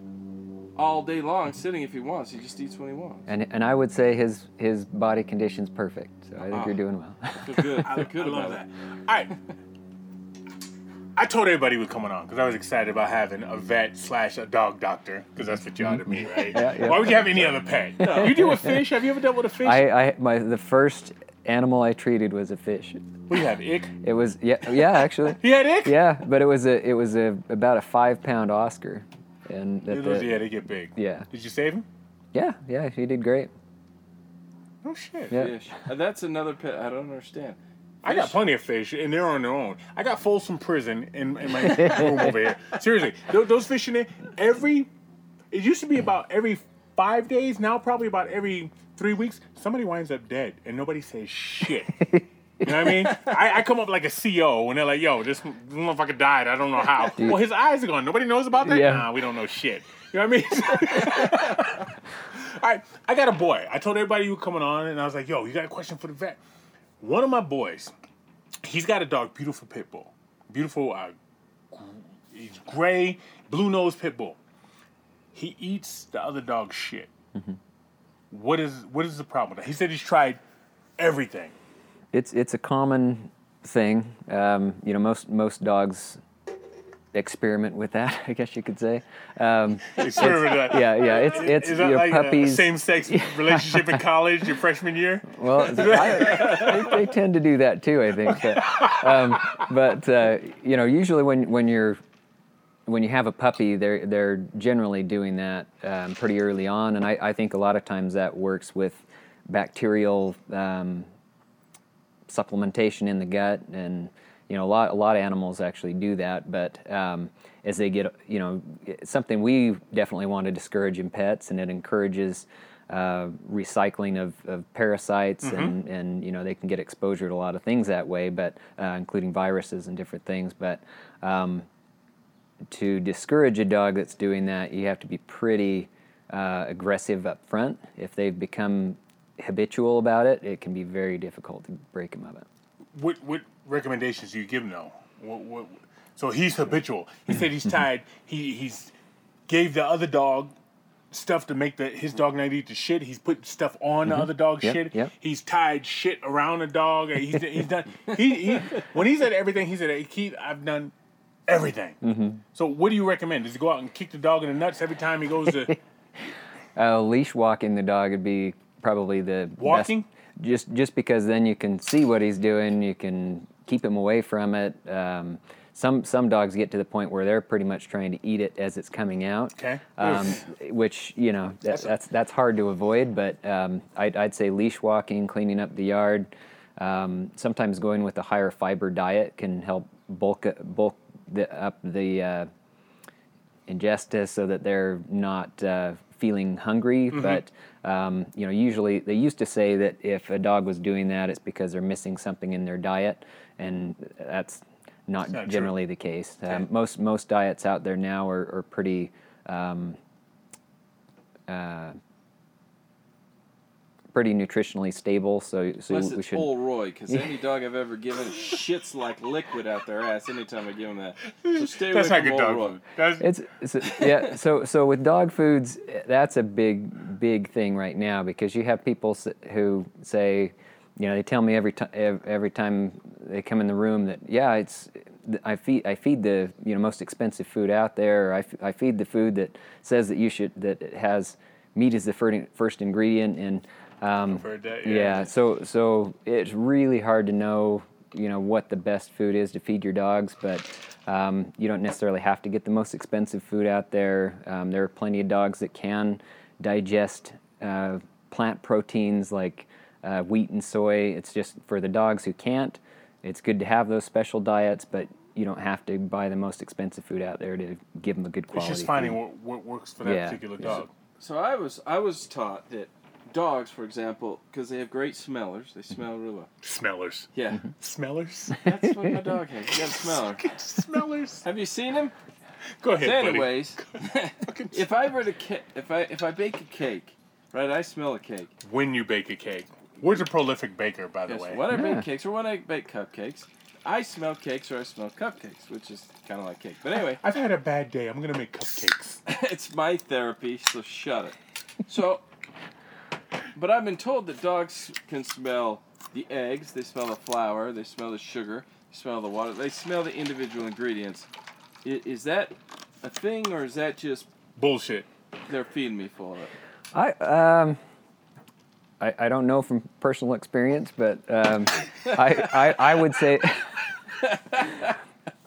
all day long, sitting if he wants. He just eats when he wants. And, and I would say his, his body condition's perfect. So I think Ah. you're doing well. Feel good. I, Feel good I love that. All right. I told everybody he was coming on because I was excited about having a vet slash a dog doctor because that's what you are to me, right? Yeah, yeah. Why would you have any other pet? You deal with fish? Have you ever dealt with a fish? I, I my the first animal I treated was a fish. what do you have? Ick? It was yeah yeah actually He had ick? yeah, but it was a it was a about a five pound Oscar, and that Those- the- yeah, they get big. yeah Did you save him? yeah yeah he did great. Oh shit. Yeah. Fish. Uh, That's another pet I don't understand. I got plenty of fish, and they're on their own. I got Folsom Prison in, in my room over here. Seriously, those, those fish in there, every, it used to be about every five days, now probably about every three weeks, somebody winds up dead, and nobody says shit. You know what I mean? I, I come up like a CO and they're like, yo, this, motherfucker died. I don't know how. Well, his eyes are gone. Nobody knows about that? Yeah. Nah, we don't know shit. You know what I mean? All right, I got a boy. I told everybody you were coming on, and I was like, yo, you got a question for the vet? One of my boys, he's got a dog, beautiful pit bull, beautiful, uh, he's gray, blue nose pit bull. He eats the other dog's shit. What is what is the problem with that? He said he's tried everything. It's it's a common thing. Um, you know, most most dogs experiment with that, I guess you could say. Um, Experiment with that. yeah, yeah, it's it's your like puppies. same-sex relationship in college, your freshman year? Well, I, they, they tend to do that too, I think. But, um, but uh, you know, usually when, when you're when you have a puppy, they're they're generally doing that um, pretty early on, and I, I think a lot of times that works with bacterial um, supplementation in the gut, and you know a lot a lot of animals actually do that. But um, as they get, you know, something we definitely want to discourage in pets, and it encourages uh, recycling of, of parasites, and and you know they can get exposure to a lot of things that way, but uh, including viruses and different things, but. To discourage a dog that's doing that, you have to be pretty uh, aggressive up front. If they've become habitual about it, it can be very difficult to break them of it. What what recommendations do you give him though? What, what, so he's habitual. He said he's tired. He he's gave the other dog stuff to make the his dog not eat the shit. He's put stuff on the other dog's Yep, shit. yep. He's tied shit around the dog. and He's he's done. He, he when he said everything, he said, "Hey, Keith, I've done everything." Mm-hmm. So what do you recommend? Does he go out and kick the dog in the nuts every time he goes to? Uh, leash walking the dog would be probably the best- Walking? just just because then you can see what he's doing, you can keep him away from it. Um, some some dogs get to the point where they're pretty much trying to eat it as it's coming out. Okay. Um, which you know that, that's that's hard to avoid, but um, I'd, I'd say leash walking, cleaning up the yard. Um, sometimes going with a higher fiber diet can help bulk bulk the, up the uh, ingesta so that they're not uh, feeling hungry. But um, you know, usually they used to say that if a dog was doing that, it's because they're missing something in their diet, and that's not, not true. generally the case. Um, most most diets out there now are, are pretty. Um, uh, pretty nutritionally stable, so so Unless we it's should. Old Roy, because any dog I've ever given shits like liquid out their ass anytime I give them that. So stay That's away not from good Old dog Roy. That's, It's, it's yeah. So so with dog foods, that's a big big thing right now because you have people who say, you know, they tell me every time every time they come in the room that yeah, it's I feed I feed the you know most expensive food out there. Or I, f- I feed the food that says that you should that it has meat as the fir- first ingredient and. Um, I've heard that, yeah. yeah. So so it's really hard to know you know what the best food is to feed your dogs, but um, you don't necessarily have to get the most expensive food out there. Um, there are plenty of dogs that can digest uh, plant proteins like uh, wheat and soy. It's just for the dogs who can't. It's good to have those special diets, but you don't have to buy the most expensive food out there to give them a good quality. it's just finding food. what, what works for that Yeah. particular dog. So I was I was taught that dogs, for example, because they have great smellers, they smell really well. Smellers. Yeah, Mm-hmm. Smellers. that's what my dog has. He got a smeller. Smellers. Have you seen him? Go ahead, So buddy. anyways, if I were to ca- if I if I bake a cake, right? I smell a cake. When you bake a cake. Where's a prolific baker, by the Yes, way? when I Yeah. bake cakes or when I bake cupcakes, I smell cakes or I smell cupcakes, which is kind of like cake. But anyway, I've had a bad day. I'm gonna make cupcakes. it's my therapy, so shut it. So, but I've been told that dogs can smell the eggs, they smell the flour, they smell the sugar, they smell the water, they smell the individual ingredients. I- Is that a thing, or is that just Bullshit. they're feeding me for it? I um, I, I don't know from personal experience, but um, I, I I would say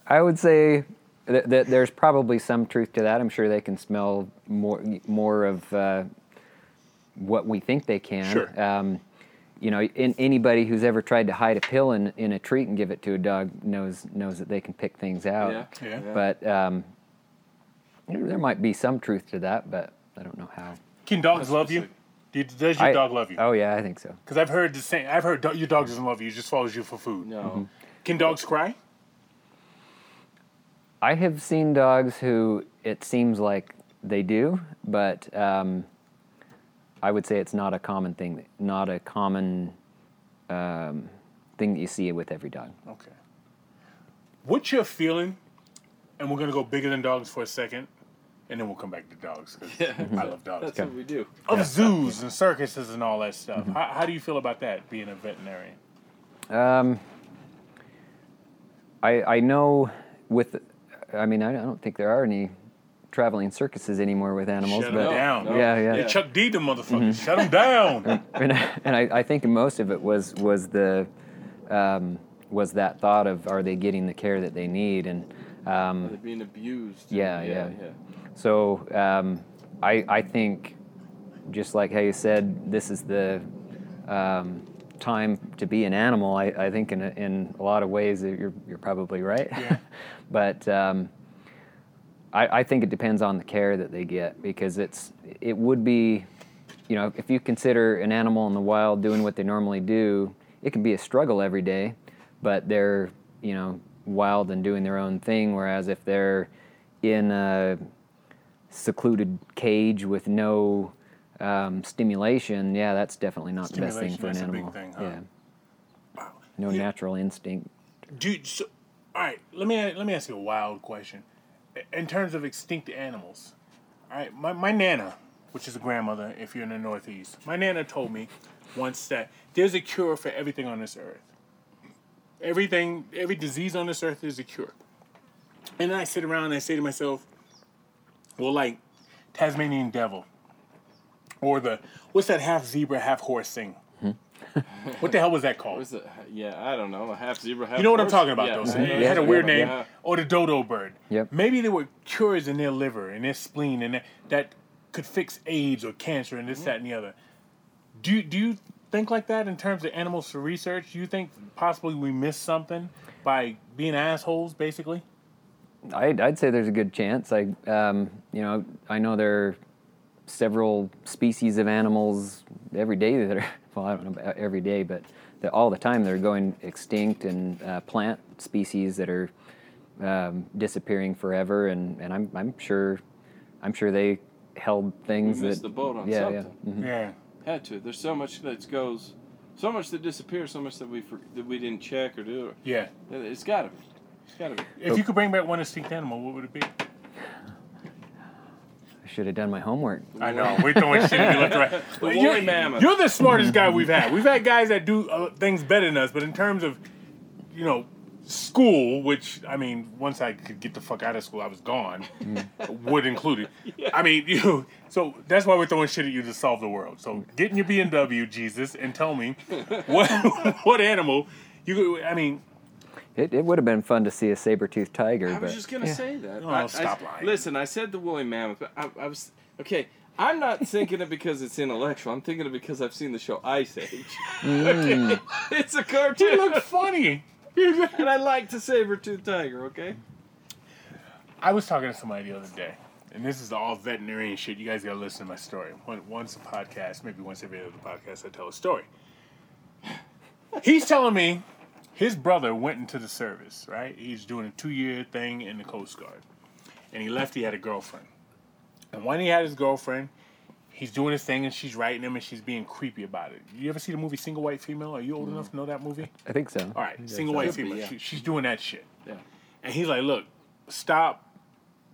I would say that, that there's probably some truth to that. I'm sure they can smell more more of uh, what we think they can. Sure. Um, you know, in, anybody who's ever tried to hide a pill in, in a treat and give it to a dog knows knows that they can pick things out. Yeah. Yeah. But um, you there might be some truth to that, but I don't know how. Can dogs love you? Do- Does your I- dog love you? Oh yeah, I think so. Because I've heard the same. I've heard do- your dog doesn't love you. He just follows you for food. No. Can dogs cry? I have seen dogs who it seems like they do, but um, I would say it's not a common thing. Not a common um, thing that you see with every dog. Okay. What's your feeling? And we're gonna go bigger than dogs for a second, and then we'll come back to dogs. 'cause I love dogs. That's what we do. Of zoos and circuses and all that stuff. How, how do you feel about that? Being a veterinarian. Um, I I know with I mean, I don't think there are any traveling circuses anymore with animals, Shut 'em but down. no. yeah, yeah. Hey, Chuck D, them motherfuckers. Shut them down. and, and I, I think most of it was was the um, was that thought of are they getting the care that they need and um, They're being abused. Yeah, yeah, yeah. so um, I I think just like how you said this is the um, time to be an animal I, I think in a, in a lot of ways you're you're probably right Yeah. but um, I, I think it depends on the care that they get because it's it would be you know if you consider an animal in the wild doing what they normally do it can be a struggle every day but they're you know wild and doing their own thing whereas if they're in a secluded cage with no um, stimulation yeah that's definitely not the best thing for an Stimulation, that's a animal big thing, huh? yeah no Yeah. natural instinct Dude, so, all right, let me let me ask you a wild question. In terms of extinct animals, all right, my, my nana, which is a grandmother, if you're in the Northeast, my nana told me once that there's a cure for everything on this earth. Everything, every disease on this earth is a cure. And I sit around and I say to myself, well, like Tasmanian devil, or the what's that half zebra, half horse thing? what the hell was that called? What's it? Yeah, I don't know. A half zebra, half. You know what I'm talking about, yeah. though. So it had a weird name. Yeah. Or the dodo bird. Yep. Maybe there were cures in their liver and their spleen and that, that could fix AIDS or cancer and this, that, and the other. Do you, do you think like that in terms of animals for research? Do you think possibly we missed something by being assholes, basically? I'd, I'd say there's a good chance. I, um, you know, I know there are several species of animals every day that are, well, I don't know about every day, but that all the time they're going extinct, and uh, plant species that are um, disappearing forever. And, and I'm, I'm sure, I'm sure they held things We missed that the boat on yeah, something. yeah. mhm. Yeah. Had to. There's so much that goes, so much that disappears, so much that we for, that we didn't check or do. Yeah. It's got to be. It's got to be. If you could bring back one extinct animal, what would it be? I should have done my homework. I know. We're throwing shit at you left right. Well, you're, mammoth. you're the smartest guy we've had. We've had guys that do uh, things better than us, but in terms of, you know, school, which I mean, once I could get the fuck out of school, I was gone. Would include it. I mean, you. So that's why we're throwing shit at you to solve the world. So get in your BMW, Jesus, and tell me what what animal you. I mean, It, it would have been fun to see a saber-toothed tiger, I but was just gonna yeah. say that. Oh, I, I- stop lying. Listen, I said the woolly mammoth, but I, I was okay. I'm not thinking it because it's intellectual. I'm thinking it because I've seen the show Ice Age. Mm. Okay? It's a you cartoon, look funny. and I like to saber tooth tiger. Okay. I was talking to somebody the other day, and this is all veterinarian shit. You guys gotta listen to my story. Once a podcast, maybe once every other podcast, I tell a story. He's telling me his brother went into the service, right? He's doing a two year thing in the Coast Guard. And he left, he had a girlfriend. And when he had his girlfriend, he's doing his thing and she's writing him and she's being creepy about it. You ever see the movie Single White Female? Are you old mm. enough to know that movie? I think so. All right, single white Could be, female. yeah. She, she's doing that shit. Yeah. And he's like, look, stop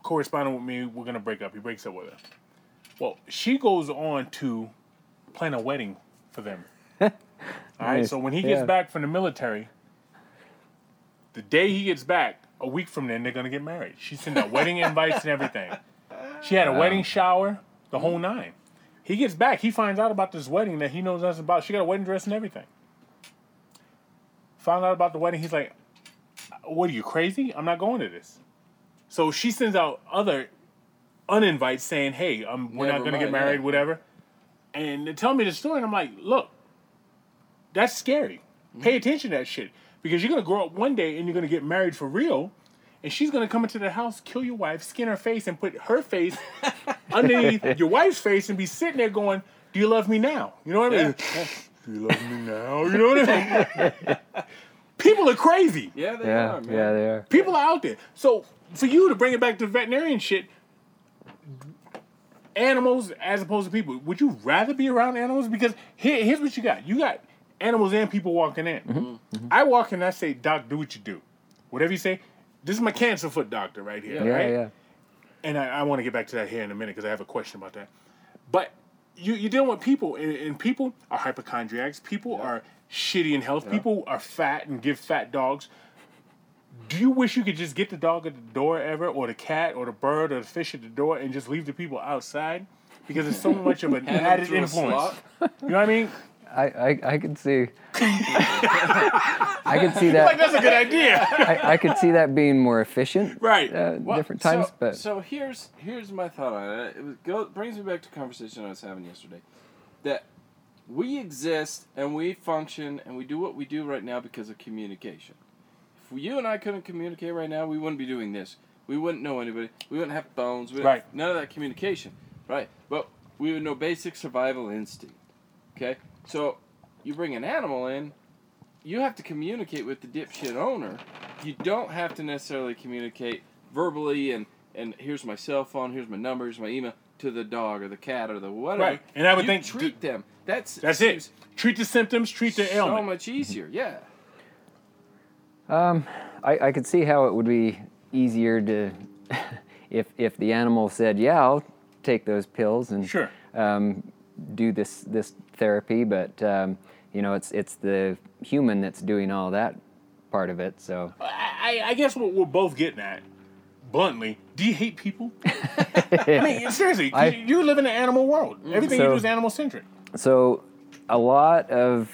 corresponding with me. We're going to break up. He breaks up with her. Well, she goes on to plan a wedding for them. All right, Nice. so when he gets Yeah. back from the military, the day he gets back, a week from then, they're going to get married. She sent out wedding invites and everything. She had a wedding shower, the whole nine. He gets back, he finds out about this wedding that he knows nothing about. She got a wedding dress and everything. Found out about the wedding, he's like, what are you crazy? I'm not going to this. So she sends out other uninvites saying, "Hey, um, we're Never not going to get married, yeah. whatever." And they tell me the story, and I'm like, "Look, that's scary. Pay attention to that shit because you're going to grow up one day and you're going to get married for real." And she's gonna come into the house, kill your wife, skin her face, and put her face underneath your wife's face, and be sitting there going, "Do you love me now?" You know what I mean? Do you love me now? You know what I mean? People are crazy. Yeah, they Yeah, are, man. yeah, they are. People are out there. So for you to bring it back to veterinarian shit, animals as opposed to people, would you rather be around animals? Because here, here's what you got: you got animals and people walking in. Mm-hmm. I walk in, and I say, "Doc, do what you do. Whatever you say." This is my cancer foot doctor right here, Yeah, right? yeah. and I, I want to get back to that here in a minute because I have a question about that. But you, you're dealing with people, and, and people are hypochondriacs. People are shitty in health. People are fat and give fat dogs. Do you wish you could just get the dog at the door ever, or the cat, or the bird, or the fish at the door, and just leave the people outside? Because it's so much of an added influence. You know what I mean? I, I, I could see. I could see Like that. that's a good idea. I, I could see that being more efficient. right. Uh, Well, different times, so, but so here's here's my thought on it. It was, go, brings me back to conversation I was having yesterday. That we exist and we function and we do what we do right now because of communication. If you and I couldn't communicate right now, we wouldn't be doing this. We wouldn't know anybody. We wouldn't have phones. We Right. None of that communication. Right. But we would know basic survival instinct. Okay. So you bring an animal in, you have to communicate with the dipshit owner. You don't have to necessarily communicate verbally and and here's my cell phone, here's my number, here's my email to the dog or the cat or the whatever. Right. And I would You think treat them. That's That's it. Treat the symptoms. Treat the illness. So ailment. much easier. Yeah. Um, I, I could see how it would be easier to, if if the animal said, "Yeah, I'll take those pills and Sure. um, do this this therapy," but um, you know, it's it's the human that's doing all that part of it. So I, I guess what we're both getting at, bluntly, do you hate people? I mean, seriously, I- you live in an animal world. Everything you do is animal centric. So, a lot of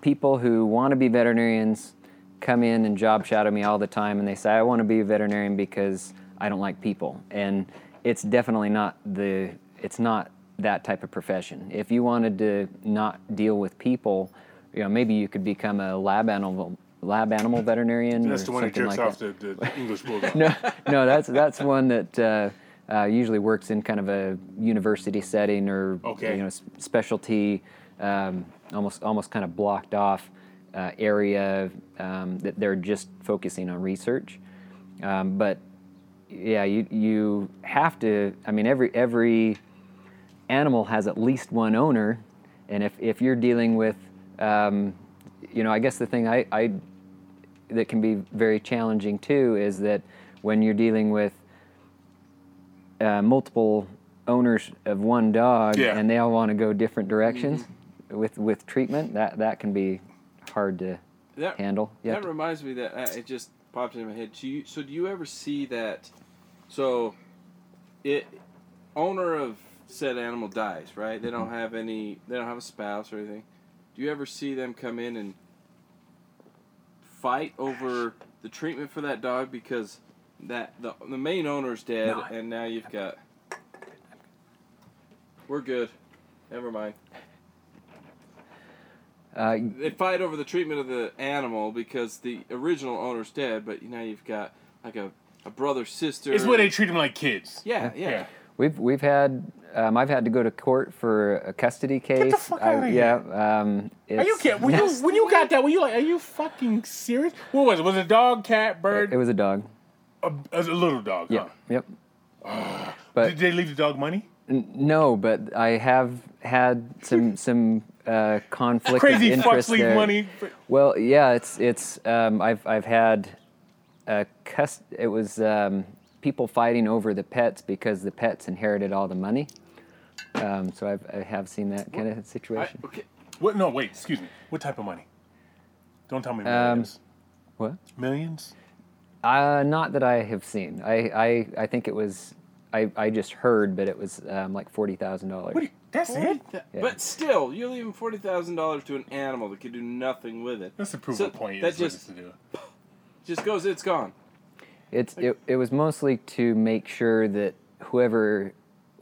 people who want to be veterinarians come in and job shadow me all the time, and they say, "I want to be a veterinarian because I don't like people." And it's definitely not the. It's not that type of profession. If you wanted to not deal with people, you know, maybe you could become a lab animal lab animal veterinarian That's or the one that jerks like off that. the, the English bulldog. no, no, that's that's one that uh, uh, usually works in kind of a university setting or Okay. you know specialty, um, almost almost kind of blocked off uh, area um, that they're just focusing on research. Um, but yeah, you you have to. I mean, every every animal has at least one owner, and if if you're dealing with, um, you know, I guess the thing I, I that can be very challenging too is that when you're dealing with uh, multiple owners of one dog Yeah. and they all want to go different directions with with treatment, that that can be hard to That handle. You have that reminds me that uh, it just popped into my head. Do you, so do you ever see that? So, it owner of said animal dies, right? They don't have any. They don't have a spouse or anything. Do you ever see them come in and fight over the treatment for that dog because that the the main owner's dead No. and now you've got. We're good. Never mind. uh, They fight over the treatment of the animal because the original owner's dead, but now you've got like a, a brother sister. It's where they treat them like kids. Yeah, yeah. Yeah. We've we've had um, I've had to go to court for a custody case. fuck I- outta yeah, um, Are you kidding? When you when you got that, were you like, are you fucking serious? What was it? Was it a dog, cat, bird? It was a dog. a, a little dog. Yeah. Huh? Yep. But Did they leave the dog money? N- No, but I have had some some uh, conflict Crazy of fucks interest there. money. For, Well, yeah, it's it's um, I've I've had a cust- it was um, people fighting over the pets because the pets inherited all the money. Um, so I've, I have seen that kind of I, situation. okay. what? No, wait. Excuse me. What type of money? Don't tell me Um, millions. What? millions? Uh, not that I have seen. I, I, I think it was I, I just heard, but it was um, like forty thousand dollars. What? do That's it. Yeah. But still, you're leaving forty thousand dollars to an animal that could do nothing with it. That's a proof So of point. that That just- to do. Just goes, it's gone. It's it, it was mostly to make sure that whoever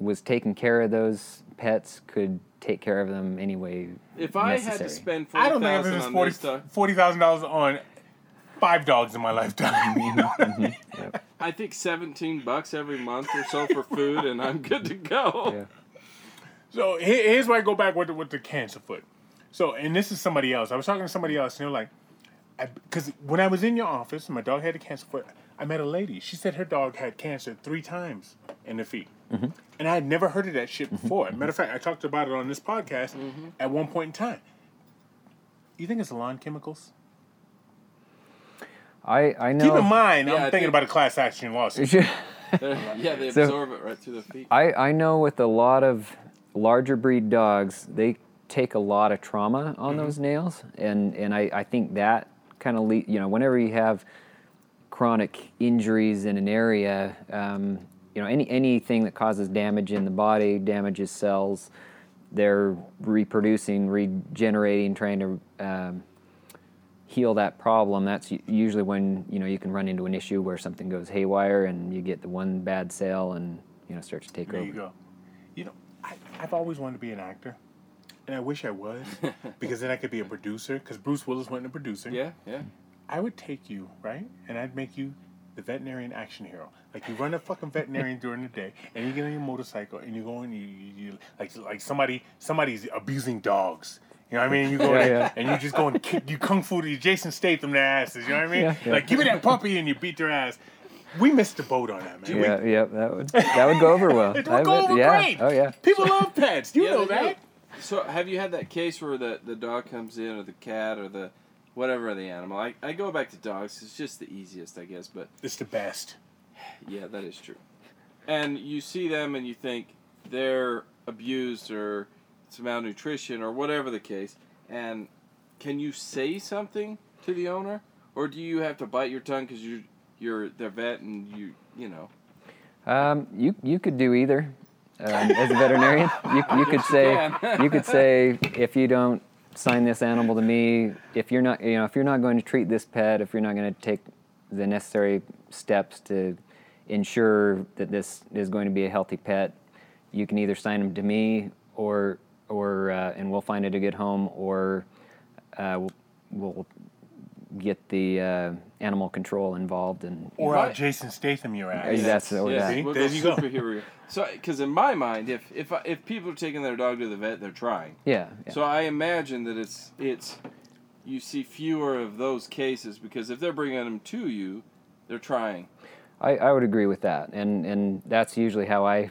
was taking care of those pets could take care of them anyway. If I had to necessary. spend I forty don't think I've spent on forty this forty thousand dollars on five dogs in my lifetime. You know? Mm-hmm. I think seventeen bucks every month or so for food, and I'm good to go. Yeah. So here's where I go back with the, with the cancer foot. So, and this is somebody else. I was talking to somebody else, and they're like, because when I was in your office, and my dog had a cancer foot. I met a lady. She said her dog had cancer three times in the feet, Mm-hmm. and I had never heard of that shit mm-hmm. before. Matter of mm-hmm. fact, I talked about it on this podcast at one point in time. You think it's lawn chemicals? I I know. Keep in mind, Yeah, I'm I thinking think- about a class action lawsuit. Yeah, they So- absorb it right through the feet. I, I know with a lot of larger breed dogs, they take a lot of trauma on those nails, and, and I, I think that kind of le- you know whenever you have chronic injuries in an area, um, you know, any anything that causes damage in the body, damages cells, they're reproducing, regenerating, trying to um, heal that problem. That's usually when you know you can run into an issue where something goes haywire and you get the one bad cell and you know starts to take There over. you go. You know, I, I've always wanted to be an actor, and I wish I was because then I could be a producer. Because Bruce Willis went into producer. Yeah, yeah. I would take you right, and I'd make you the veterinarian action hero. Like you run a fucking veterinarian during the day, and you get on your motorcycle, and you go and you, you, you like like somebody somebody's abusing dogs. You know what I mean? You go Yeah, yeah. and you just go and kick, you kung fu to Jason Statham their asses. You know what I mean? Yeah, yeah. Like give me that puppy, and you beat their ass. We missed the boat on that, man. We- Yeah, yeah, that would that would go over well. it I would go bet- over yeah. great. Oh yeah. People love pets. Do you Yeah, know they do. that. So have you had that case where the, the dog comes in or the cat or the whatever the animal? I, I go back to dogs. It's just the easiest, I guess. But It's the best. yeah, that is true. And you see them and you think they're abused or it's malnutrition or whatever the case. And can you say something to the owner, or do you have to bite your tongue because you you're the vet and you you know? Um, you you could do either. Um, as a veterinarian, you, you could say can. you could say if you don't sign this animal to me, if you're not you know if you're not going to treat this pet, if you're not going to take the necessary steps to ensure that this is going to be a healthy pet, you can either sign him to me or or uh, and we'll find it a good home, or uh, we'll, we'll get the uh, animal control involved and Or might- I'll Jason Statham your ass. Yeah, that's- or yes, that. We'll There you go. superhero. So, because in my mind, if if if people are taking their dog to the vet, they're trying. yeah, yeah. So I imagine that it's it's you see fewer of those cases because if they're bringing them to you, they're trying. I, I would agree with that, and and that's usually how I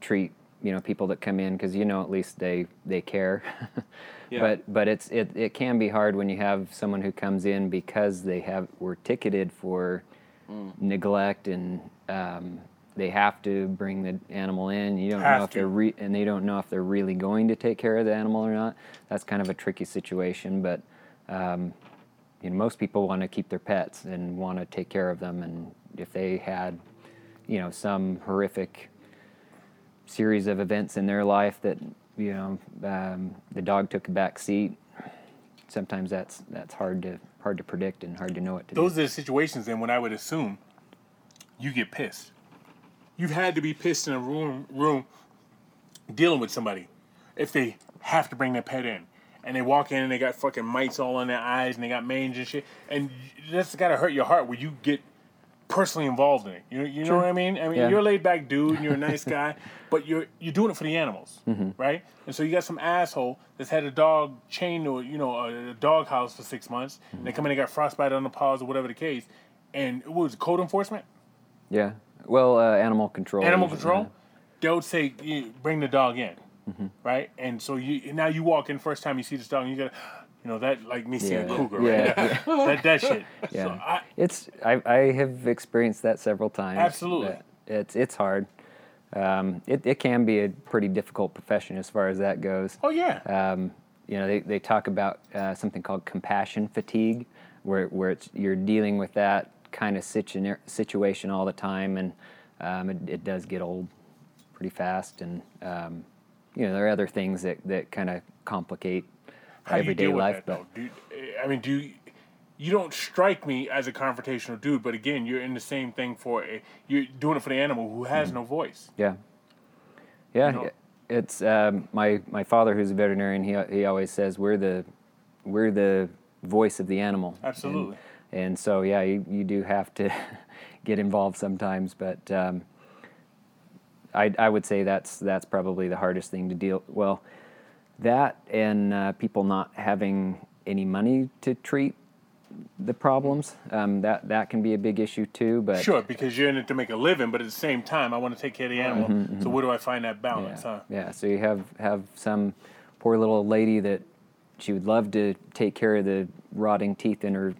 treat you know people that come in because you know at least they they care. Yeah. But but it's it, it can be hard when you have someone who comes in because they have were ticketed for Mm. neglect and um, they have to bring the animal in. You don't Have know if to. they're re- and they don't know if they're really going to take care of the animal or not. That's kind of a tricky situation, but. Um, you know, most people want to keep their pets and want to take care of them. And if they had, you know, some horrific series of events in their life that, you know, um, the dog took a back seat, sometimes that's that's hard to hard to predict and hard to know what to Those do. are the situations then when I would assume you get pissed. You've had to be pissed in a room room dealing with somebody if they have to bring their pet in. And they walk in and they got fucking mites all on their eyes and they got mange and shit. And that's gotta hurt your heart when you get personally involved in it. You, you know what I mean? I mean, Yeah. you're a laid back dude and you're a nice guy, but you're you're doing it for the animals, Mm-hmm. right? And so you got some asshole that's had a dog chained to a, you know a, a dog house for six months. And they come in and got frostbite on the paws or whatever the case. And what was code enforcement, Yeah. Well, uh, animal control. animal control? yeah. They would say, "Bring the dog in," Mm-hmm. right? And so you now you walk in first time you see this dog and you got. You know that like me seeing Yeah, a cougar, yeah, right? that that shit. Yeah. So I, It's I, I have experienced that several times. Absolutely. It's it's hard. Um, it, it can be a pretty difficult profession as far as that goes. oh yeah. Um, you know, they, they talk about uh, something called compassion fatigue, where, where it's, you're dealing with that kind of situ- situation all the time, and um, it, it does get old pretty fast. And, um, you know, there are other things that, that kind of complicate How you everyday life. that, though? Do you, I mean, do you, you don't strike me as a confrontational dude, but again, you're in the same thing for a, you're doing it for the animal who has no voice. Yeah. Yeah. know? It's um, my my father, who's a veterinarian. He he always says we're the we're the voice of the animal. And- Absolutely. And, so yeah, you, you do have to get involved sometimes, but um, I I would say that's that's probably the hardest thing to deal. Well, that and uh, people not having any money to treat the problems. Um, that that can be a big issue too. But Sure, because you're in it to make a living, but at the same time, I want to take care of the animal. So where do I find that balance? Yeah, Huh? yeah. So you have have some poor little lady that she would love to take care of the rotting teeth in her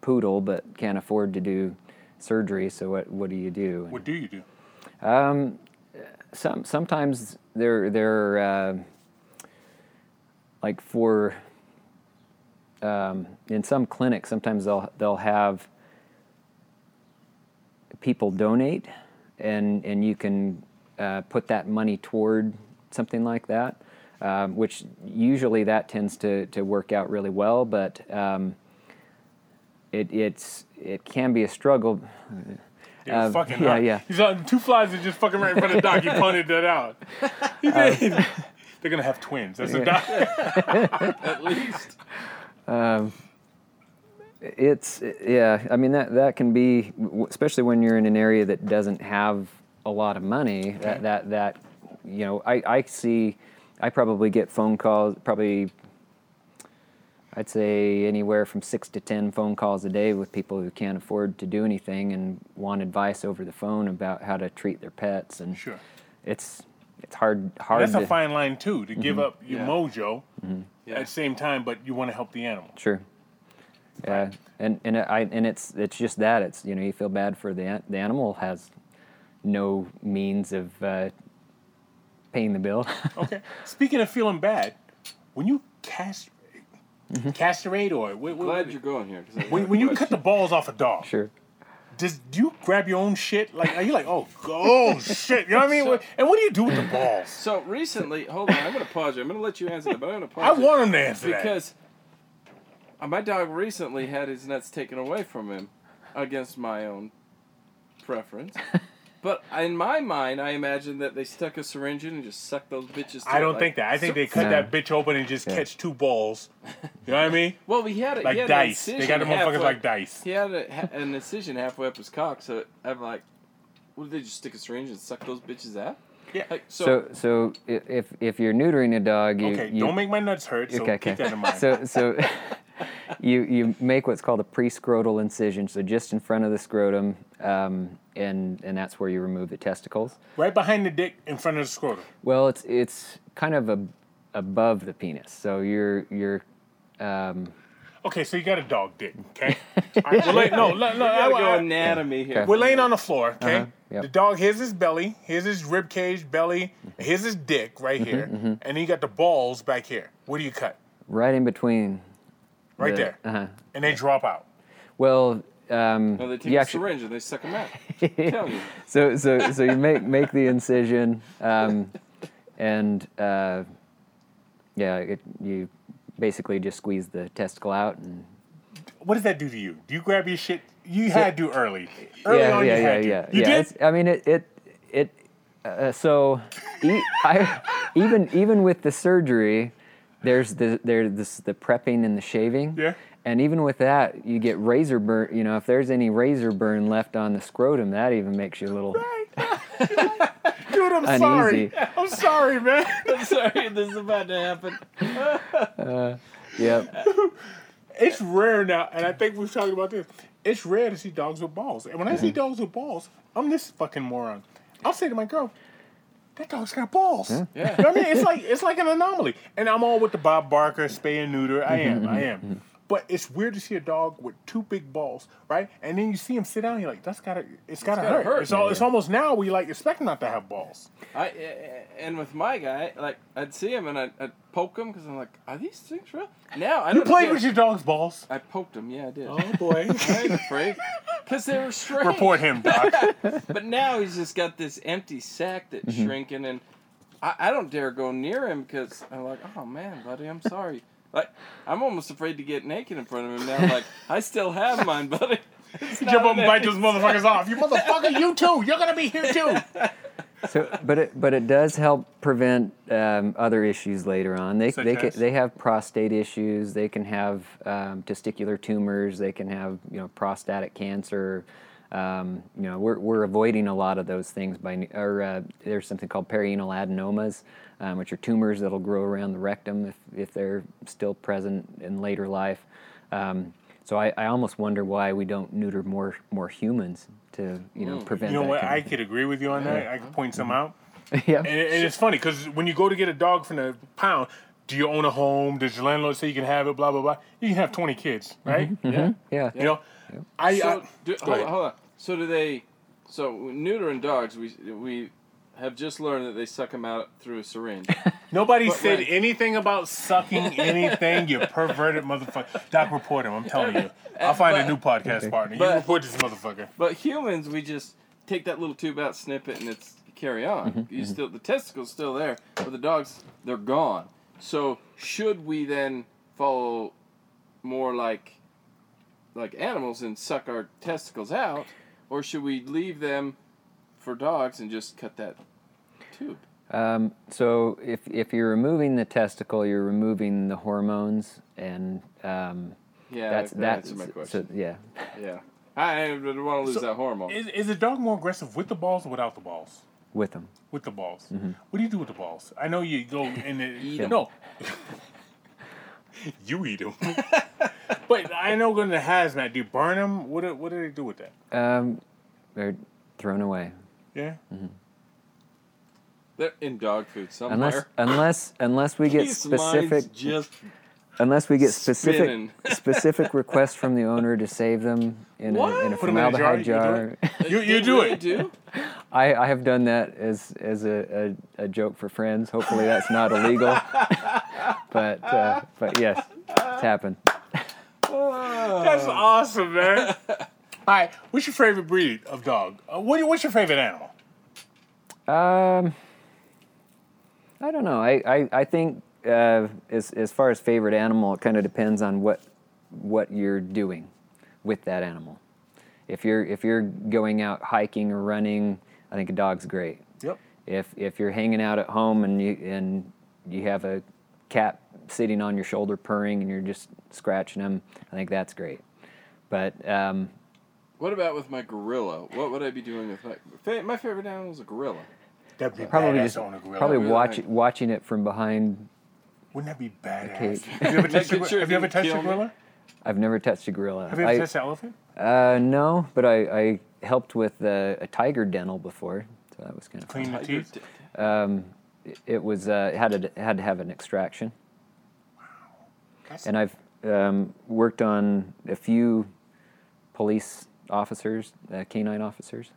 poodle, but can't afford to do surgery. So what what do you do? What do you do? um, Some sometimes they're they're uh, like for um, in some clinics. Sometimes they'll they'll have people donate, and and you can uh, put that money toward something like that, um, which usually that tends to to work out really well, but. Um, it, it's it can be a struggle. Yeah, Um, fucking yeah, hot. yeah. He's on two flies that just fucking right in front of Doc. He punted that out. He did. They're gonna have twins. That's a doc. At least. Um, it's yeah. I mean that that can be, especially when you're in an area that doesn't have a lot of money. That that that you know, I I see. I probably get phone calls. Probably, I'd say anywhere from six to ten phone calls a day with people who can't afford to do anything and want advice over the phone about how to treat their pets. And Sure. it's it's hard hard That's to a fine line too to give mm-hmm. up your Yeah. mojo Yeah. at the same time, but you want to help the animal. Sure. Yeah, and and I and it's it's just that it's you know you feel bad for the the animal has no means of uh, paying the bill. Okay. Speaking of feeling bad, when you castrate, mm-hmm. castrate or wh- wh- Glad you're going here. When, when you cut the balls off a dog, sure. Does do you grab your own shit? Like, are you like, oh, oh shit? You know what I mean? So- and what do you do with the balls? So recently, hold on, I'm gonna pause you. I'm gonna let you answer that, but I'm gonna pause I you want him to answer because uh, my dog recently had his nuts taken away from him against my own preference. but in my mind, I imagine that they stuck a syringe in and just sucked those bitches. I don't it, think like- that. I think they cut No. that bitch open and just catch two balls. You know what I mean? Well, he had it Like he had dice. An They got the motherfuckers like dice. He had a, an incision halfway up his cock, so I'm like, what did they just stick a syringe and suck those bitches out? Yeah. Like, so, So so if if you're neutering a dog, you Okay, you, don't make my nuts hurt. So okay keep okay. that in mind. So so you you make what's called a pre-scrotal incision, so just in front of the scrotum, um, and and that's where you remove the testicles. right behind the dick, in front of the scrotum. Well, it's it's kind of a, above the penis, so you're you're um, Okay, so you got a dog dick. Okay. All right, we're laying, no, no, no. we gotta I- go I- anatomy here. Okay. We're laying on the floor, okay? Uh-huh, yep. The dog, here's his belly, here's his rib cage, belly, here's his dick right Mm-hmm, here, and then you got the balls back here. Where do you cut? right in between. Right the- there. Uh-huh. And they drop out. Well, um, No, they take you a actually, syringe and they suck them out. So so so you make make the incision, um, and uh, yeah, it, you basically just squeeze the testicle out, and What does that do to you? Do you grab your shit? You had to early. Early yeah, on, yeah, you yeah, had to. yeah, You yeah. did? It's, I mean, it it it. Uh, so, e- I, even even with the surgery, there's the there's this, the prepping and the shaving. Yeah. And even with that, you get razor burn. You know, if there's any razor burn left on the scrotum, that even makes you a little. Dude, I'm sorry. I'm sorry, man. I'm sorry, this is about to happen. Yep. It's rare now, and I think we've talked about this. It's rare to see dogs with balls. And when I Mm-hmm. see dogs with balls, I'm this fucking moron. I'll say to my girl, that dog's got balls. Yeah. You know what I mean? It's like it's like an anomaly. And I'm all with the Bob Barker, spay and neuter. I mm-hmm. am, I mm-hmm. am. Mm-hmm. But it's weird to see a dog with two big balls, right? And then you see him sit down, you're like, that's gotta it's gotta, gotta hurt. hurt. It's all it's almost now we like expect not to have balls. I and with my guy, like I'd see him and I'd, I'd poke him because I'm like, are these things real? Now I You don't played get- with your dog's balls? I poked him, yeah, I did. Oh boy. I ain't afraid, because they were strange. Report him, Doc. But now he's just got this empty sack that's Mm-hmm. shrinking, and I, I don't dare go near him because I'm like, oh man, buddy, I'm sorry. Like I'm almost afraid to get naked in front of him now. Like I still have mine, buddy. Jump not up and an bite those motherfuckers off. You motherfucker, you too. You're gonna be here too. So, but it but it does help prevent um, other issues later on. They Such they can, they have prostate issues. They can have um, testicular tumors. They can have you know prostatic cancer. Um, you know, we're we're avoiding a lot of those things by or uh, there's something called perianal adenomas, um, which are tumors that'll grow around the rectum if if they're still present in later life. Um, so I, I almost wonder why we don't neuter more more humans to you know prevent. You know that what? I could agree with you on that. I could point some out. yeah. And, and it's funny because when you go to get a dog from the pound, do you own a home? Does your landlord say you can have it? Blah blah blah. You can have twenty kids, right? yeah. Yeah. You know, I, So, I do, hold, ahead. hold on. So do they? So neutering dogs, we we have just learned that they suck them out through a syringe. Nobody But, said like- anything about sucking anything. You perverted motherfucker. Doc, report him. I'm telling you. I'll find a new podcast partner. You report this motherfucker. But humans, we just take that little tube out, snip it, and it's carry on. Mm-hmm, You still the testicles still there, but the dogs they're gone. So should we then follow more like like animals and suck our testicles out, or should we leave them for dogs and just cut that tube? Um, so if if you're removing the testicle, you're removing the hormones, and um, Yeah, that's that that's answered my so yeah. yeah, I don't want to lose So, that hormone. Is, is a dog more aggressive with the balls or without the balls? With them, With the balls. Mm-hmm. What do you do with the balls? I know you go in the. Eat 'em. No. you eat them. but I know going to the hazmat, do you burn them? What do, what do they do with that? um, they're thrown away Yeah? They're in dog food unless somewhere. unless unless unless we get His specific just unless we get specific spinning. specific requests from the owner to save them in a, What? in a Put 'em in a jar, formaldehyde you do jar. You, you do it. Do? I, I have done that as as a, a, a joke for friends. Hopefully that's not illegal. but uh, but yes, it's happened. That's awesome, man. All right, what's your favorite breed of dog? Uh, what, what's your favorite animal? Um, I don't know. I I, I think uh, as as far as favorite animal, it kind of depends on what what you're doing with that animal. If you're if you're going out hiking or running, I think a dog's great. Yep. If if you're hanging out at home and you and you have a cat sitting on your shoulder purring and you're just scratching him, I think that's great. But um, What about with my gorilla? What would I be doing with my my favorite animal is a gorilla? That'd be probably just on a gorilla. probably really watch like- watching it from behind. Wouldn't that be badass? cage. Have you ever touched, a, Making sure have you ever touched a didn't me. gorilla? I've never touched a gorilla. Have you ever I- touched an elephant? Uh, no, but I, I helped with uh, a tiger dental before, so that was kind of fun. Clean the teeth? Um, it, it was uh, had to had to have an extraction, That's- and I've um, worked on a few police officers, uh, canine officers,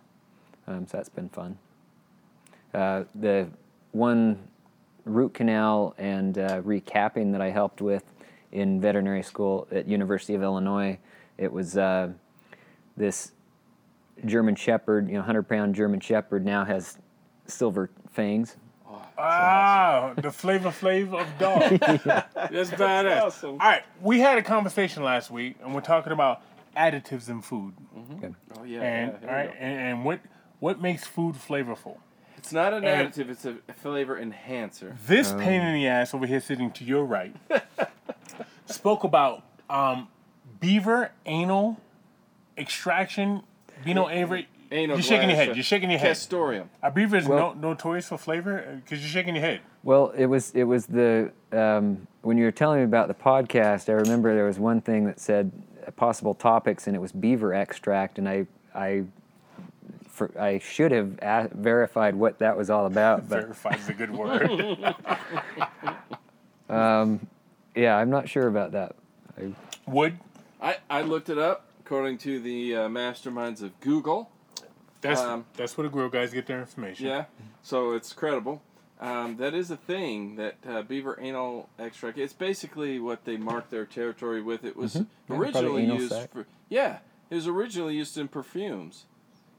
um, so that's been fun. Uh, the one root canal and uh, recapping that I helped with in veterinary school at University of Illinois, it was uh, this German Shepherd, you know, hundred pound German Shepherd now has silver fangs. Ah, the flavor flavor of dog. That's badass. awesome. All right, we had a conversation last week, and we're talking about additives in food, Good. Oh yeah. and yeah, here all we right, go. and, and what what makes food flavorful. It's not an and- additive. It's a flavor enhancer. This Um. pain in the ass over here, sitting to your right, spoke about um, beaver anal extraction. Bino Avery, Anal you're shaking your head. You're shaking your head. Castoreum. Are beavers Well- no, notorious for flavor? Because you're shaking your head. Well, it was it was the um, when you were telling me about the podcast. I remember there was one thing that said uh, possible topics, and it was beaver extract, and I I for, I should have a- verified what that was all about, but Verified is a good word. yeah, I'm not sure about that. I, Wood. I, I looked it up according to the uh, masterminds of Google. That's Um, that's where the grill guys get their information. Yeah, so it's credible. Um, that is a thing that uh, beaver anal extract. It's basically what they mark their territory with. It was Yeah, probably originally anal used sac. for yeah. It was originally used in perfumes,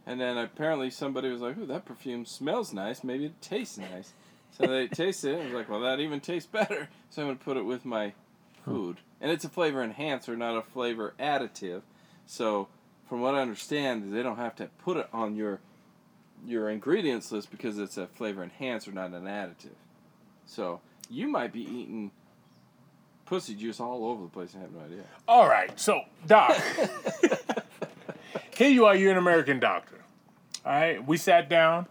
and then apparently somebody was like, "Ooh, that perfume smells nice. Maybe it tastes nice." So they tasted it and was like, "Well, that even tastes better." So I'm gonna put it with my food, and it's a flavor enhancer, not a flavor additive. So, from what I understand, they don't have to put it on your your ingredients list because it's a flavor enhancer, not an additive. So you might be eating pussy juice all over the place and have no idea. All right, so Doc, here you are. You're an American doctor. All right, we sat down.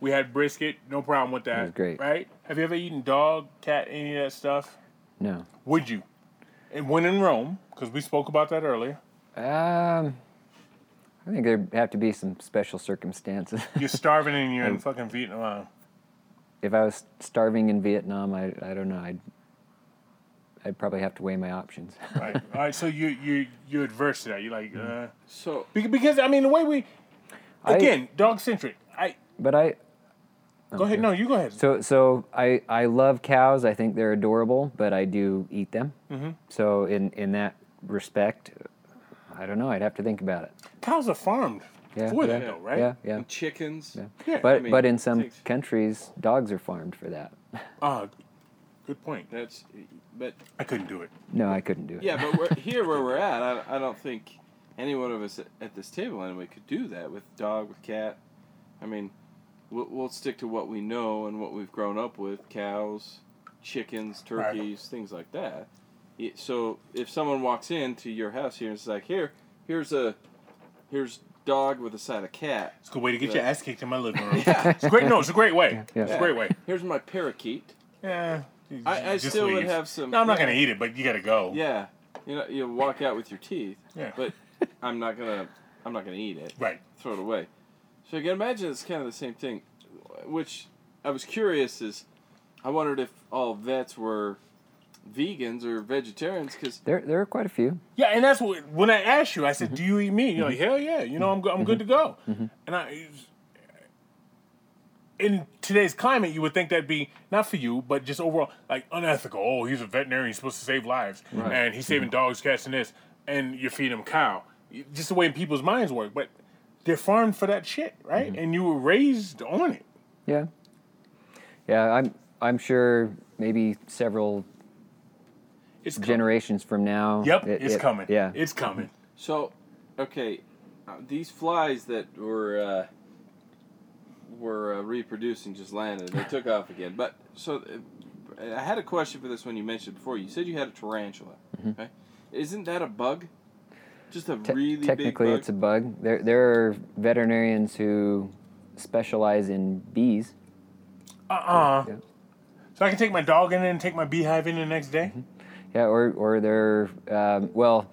We had brisket. No problem with that. was great. Right? Have you ever eaten dog, cat, any of that stuff? no. Would you? And when in Rome, because we spoke about that earlier. Um, I think there'd have to be some special circumstances. You're starving and you're in fucking Vietnam. if I was starving in Vietnam, I I don't know. I'd I'd probably have to weigh my options. Right. All right. So you you you're adverse to that. You're like, uh, So Because I mean, the way we again dog centric. I But I, Go ahead. No, you go ahead. So, so I, I love cows. I think they're adorable, but I do eat them. Mm-hmm. So, in, in that respect, I don't know. I'd have to think about it. Cows are farmed Yeah, for yeah, that, though, right? Yeah, yeah. And chickens. yeah. Yeah, but I mean, but in some things- countries, dogs are farmed for that. Ah, good point. That's, but I couldn't do it. No, I couldn't do it. yeah, but we're, here where we're at, I, I don't think any one of us at, at this table anyway could do that with dog, with cat. I mean, we'll, we'll stick to what we know and what we've grown up with: cows, chickens, Right. turkeys, things like that. So if someone walks into your house here and is like, "Here, here's a, here's dog with a side of cat. It's a good way to get Yeah. your ass kicked in my living room. Yeah. It's a great. No, it's a great way. Yeah. It's a great way. Here's my parakeet." Yeah. I, I just still would have some. No, I'm not yeah. gonna eat it, but you gotta go. Yeah, you know, you walk out with your teeth. Yeah. But I'm not gonna, I'm not gonna eat it. Right. Throw it away. So you can imagine it's kind of the same thing. Which I was curious is, I wondered if all vets were vegans or vegetarians because There, there are quite a few. Yeah, and that's what when I asked you, I said, mm-hmm. "Do you eat meat?" You're like, Mm-hmm. "Hell yeah!" You know, I'm go- I'm mm-hmm. good to go. Mm-hmm. And I, in today's climate, you would think that'd be not for you, but just overall like unethical. Oh, he's a veterinarian; he's supposed to save lives, Right. and he's saving dogs, cats, and this, and you're feeding him cow. Just the way people's minds work, but they're farmed for that shit, right? Mm-hmm. And you were raised on it. Yeah. Yeah, I'm I'm sure maybe several It's coming. generations from now. Yep, it- it's it- coming. Yeah. it's coming. so, okay, uh, these flies that were uh, were uh, reproducing just landed. They took off again. But so uh, I had a question for this one you mentioned before. You said you had a tarantula. Right? Isn't that a bug? Just a Te- really big technically, bug. it's a bug. There there are veterinarians who specialize in bees. Uh uh Yeah. So I can take my dog in and take my beehive in the next day. Yeah, or or they're um, well,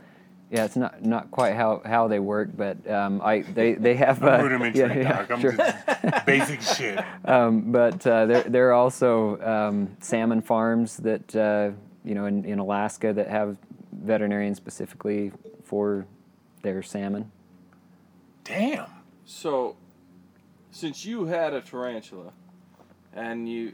yeah, it's not not quite how, how they work, but um, I they they have uh, rudimentary, yeah, yeah. I'm sure. just basic shit. um, but uh, there there are also um, salmon farms that uh, you know in, in Alaska that have veterinarians specifically for their salmon. Damn. So, since you had a tarantula, and you,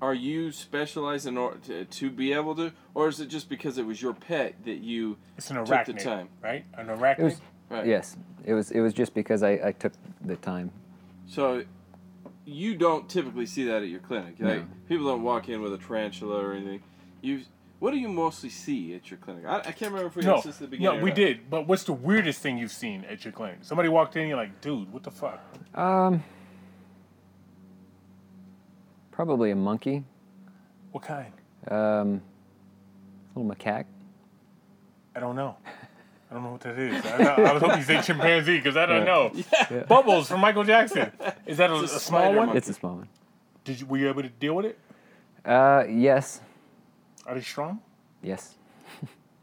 are you specialized in order to, to be able to, or is it just because it was your pet that you It's an took the time? right? An arachnid. It was Right. yes, it was it was just because I, I took the time. So, you don't typically see that at your clinic. Like, No. people don't walk in with a tarantula or anything. You, what do you mostly see at your clinic? I, I can't remember if we no, asked this at the beginning. no, we not. did. But what's the weirdest thing you've seen at your clinic? Somebody walked in, you're like, dude, what the fuck? Um, probably a monkey, What kind? um, a little macaque. I don't know. I don't know what that is. I, I was hoping you say chimpanzee because I don't know. Yeah. Bubbles from Michael Jackson. Is that a, a a small one? monkey. It's a small one. Did you, were you able to deal with it? Uh, yes, Are they strong? yes.